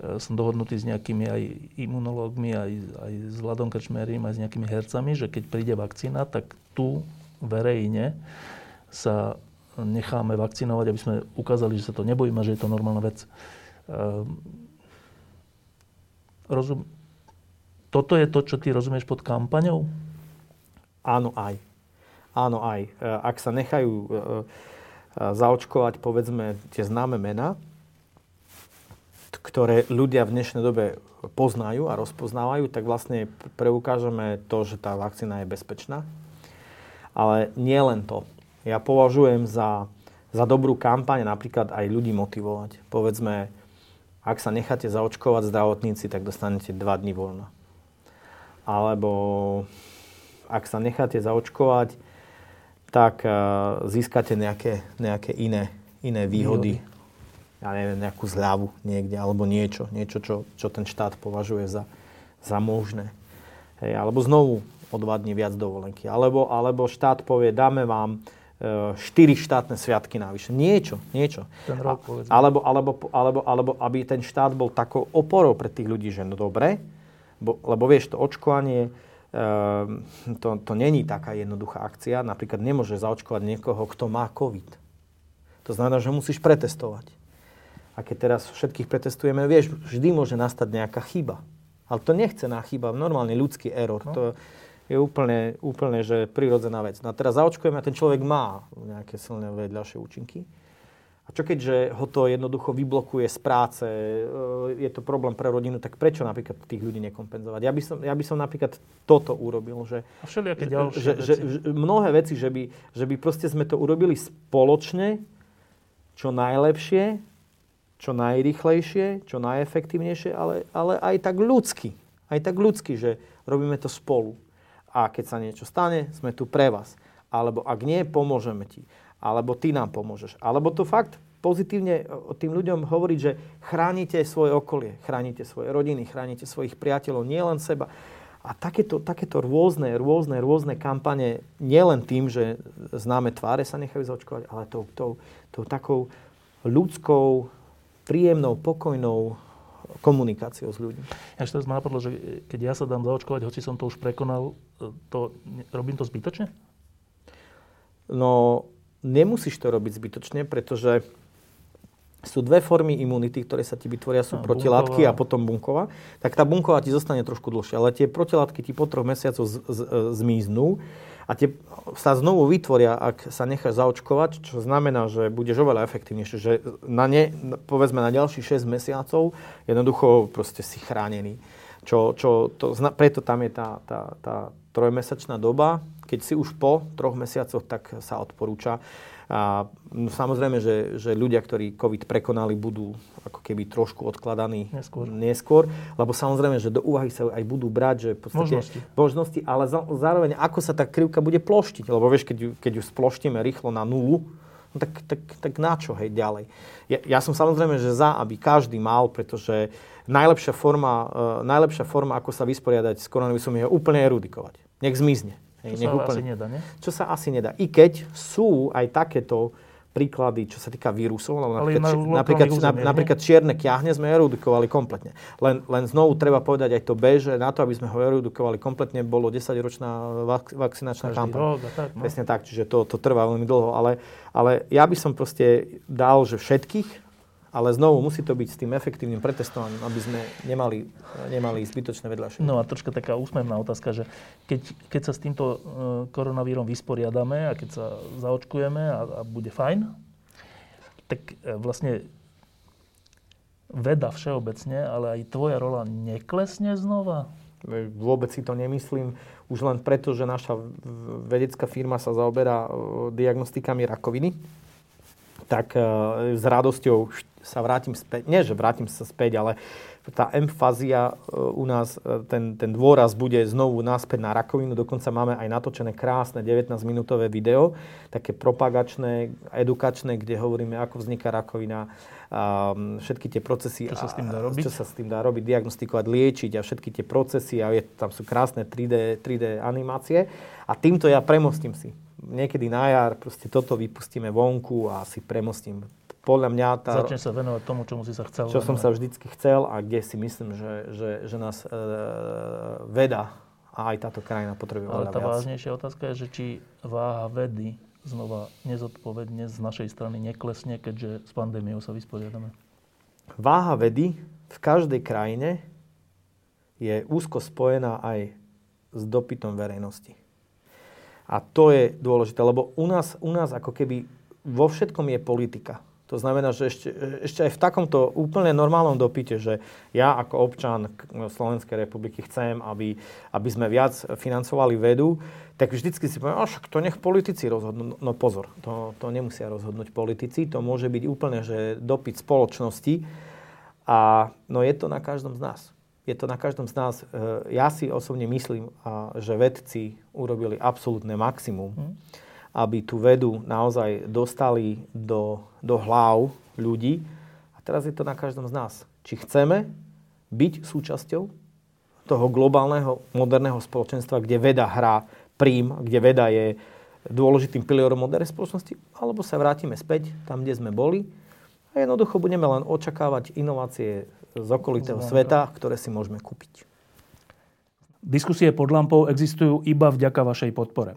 E, som dohodnutý s nejakými aj imunológmi, aj, aj s Vladom Krčmerim, aj s nejakými hercami, že keď príde vakcína, tak tu verejne sa necháme vakcinovať, aby sme ukázali, že sa to nebojíme, že je to normálna vec. Ehm, rozum... Toto je to, čo ty rozumieš pod kampaňou? Áno, aj. Áno, aj. E, ak sa nechajú e, zaočkovať, povedzme, tie známe mená, ktoré ľudia v dnešnej dobe poznajú a rozpoznávajú, tak vlastne preukážeme to, že tá vakcína je bezpečná. Ale nie len to. Ja považujem za, za dobrú kampaň napríklad aj ľudí motivovať. Povedzme, ak sa necháte zaočkovať zdravotníci, tak dostanete 2 dní voľna. Alebo ak sa necháte zaočkovať, tak uh, získate nejaké, nejaké iné, iné výhody, ja neviem, nejakú zľavu niekde, alebo niečo, niečo, čo, čo ten štát považuje za, za možné. Hej, alebo znovu o dva dní viac dovolenky. Alebo, alebo štát povie, dáme vám e, 4 štátne sviatky navyše. Niečo, niečo. Ten rok, A, alebo, alebo, alebo, alebo, aby ten štát bol takou oporou pre tých ľudí, že no dobre, bo, lebo vieš, to očkovanie, e, to, to není taká jednoduchá akcia. Napríklad nemôže zaočkovať niekoho, kto má COVID. To znamená, že musíš pretestovať a keď teraz všetkých pretestujeme, vieš, vždy môže nastať nejaká chyba. Ale to nechcená chyba, normálny ľudský error. No. To je úplne, úplne že prirodzená vec. No a teraz zaočkujeme a ten človek má nejaké silné vedľajšie účinky. A čo keďže ho to jednoducho vyblokuje z práce, e, je to problém pre rodinu, tak prečo napríklad tých ľudí nekompenzovať? Ja by som, ja by som napríklad toto urobil, že, a všelijaké ďalšie že, veci. Že, že, mnohé veci, že by, že by proste sme to urobili spoločne, čo najlepšie čo najrychlejšie, čo najefektívnejšie, ale, ale aj tak ľudsky. Aj tak ľudsky, že robíme to spolu. A keď sa niečo stane, sme tu pre vás. Alebo ak nie, pomôžeme ti. Alebo ty nám pomôžeš. Alebo to fakt pozitívne tým ľuďom hovoriť, že chránite svoje okolie, chránite svoje rodiny, chránite svojich priateľov, nielen seba. A takéto, takéto rôzne, rôzne, rôzne kampane, nielen tým, že známe tváre sa nechajú zaočkovať, ale tou, tou, tou takou ľudskou, príjemnou, pokojnou komunikáciou s ľuďmi. Ja teraz ma napadlo, že keď ja sa dám zaočkovať, hoci som to už prekonal, to, robím to zbytočne? No, nemusíš to robiť zbytočne, pretože sú dve formy imunity, ktoré sa ti vytvoria, sú no, protilátky bunková. a potom bunková. Tak tá bunková ti zostane trošku dlhšie, ale tie protilátky ti po troch mesiacoch z, z, z, zmiznú a tie sa znovu vytvoria, ak sa necháš zaočkovať, čo znamená, že budeš oveľa efektívnejšie, že na ne, povedzme na ďalších 6 mesiacov jednoducho proste si chránený. Čo, čo, to, preto tam je tá, tá, tá trojmesačná doba. Keď si už po troch mesiacoch, tak sa odporúča. A no, samozrejme, že, že ľudia, ktorí COVID prekonali, budú ako keby trošku odkladaní neskôr. neskôr lebo samozrejme, že do úvahy sa aj budú brať, že v podstate možnosti, možnosti ale za, zároveň ako sa tá krivka bude ploštiť. Lebo vieš, keď ju, keď ju sploštíme rýchlo na nulu, no tak, tak, tak na čo, hej, ďalej. Ja, ja som samozrejme, že za, aby každý mal, pretože najlepšia forma, uh, najlepšia forma, ako sa vysporiadať s koronavírusom je úplne erudikovať. Nech zmizne. Hej, čo sa úplne, asi nedá, nie? Čo sa asi nedá. I keď sú aj takéto príklady, čo sa týka vírusov, lebo napríklad, na napríklad, územie, napríklad čierne kiahne sme erudikovali kompletne. Len, len znovu treba povedať aj to B, že na to, aby sme ho erudikovali kompletne, bolo 10-ročná vak- vakcinačná kampaň. tak, no. Presne tak, čiže to, to trvá veľmi dlho. Ale, ale ja by som proste dal, že všetkých ale znovu musí to byť s tým efektívnym pretestovaním, aby sme nemali, nemali zbytočné vedľajšie. No a troška taká úsmevná otázka, že keď, keď sa s týmto e, koronavírom vysporiadame a keď sa zaočkujeme a, a bude fajn, tak e, vlastne veda všeobecne, ale aj tvoja rola neklesne znova? Vôbec si to nemyslím. Už len preto, že naša vedecká firma sa zaoberá e, diagnostikami rakoviny, tak s radosťou sa vrátim späť, nie že vrátim sa späť, ale tá emfázia e, u nás, e, ten, ten dôraz bude znovu naspäť na rakovinu. Dokonca máme aj natočené krásne 19-minútové video, také propagačné, edukačné, kde hovoríme, ako vzniká rakovina, a všetky tie procesy. Čo sa s tým dá robiť? Čo sa s tým dá robiť, diagnostikovať, liečiť a všetky tie procesy a je, tam sú krásne 3D, 3D animácie. A týmto ja premostím si. Niekedy na jar proste toto vypustíme vonku a si premostím podľa mňa tá... Začne sa venovať tomu, čomu si sa chcel Čo venovať. som sa vždycky chcel a kde si myslím, že, že, že nás e, veda a aj táto krajina potrebuje Ale tá viac. vážnejšia otázka je, že či váha vedy znova nezodpovedne z našej strany neklesne, keďže s pandémiou sa vysporiadame. Váha vedy v každej krajine je úzko spojená aj s dopytom verejnosti. A to je dôležité, lebo u nás, u nás ako keby vo všetkom je politika. To znamená, že ešte, ešte aj v takomto úplne normálnom dopite, že ja ako občan Slovenskej republiky chcem, aby, aby sme viac financovali vedu, tak vždycky si poviem, však to nech politici rozhodnú. No pozor, to, to nemusia rozhodnúť politici, to môže byť úplne, že dopyt spoločnosti a no je to na každom z nás. Je to na každom z nás. E, ja si osobne myslím, že vedci urobili absolútne maximum. Hmm aby tú vedu naozaj dostali do, do hlav ľudí. A teraz je to na každom z nás. Či chceme byť súčasťou toho globálneho moderného spoločenstva, kde veda hrá prím, kde veda je dôležitým pilierom modernej spoločnosti, alebo sa vrátime späť tam, kde sme boli a jednoducho budeme len očakávať inovácie z okolitého sveta, ktoré si môžeme kúpiť. Diskusie pod lampou existujú iba vďaka vašej podpore.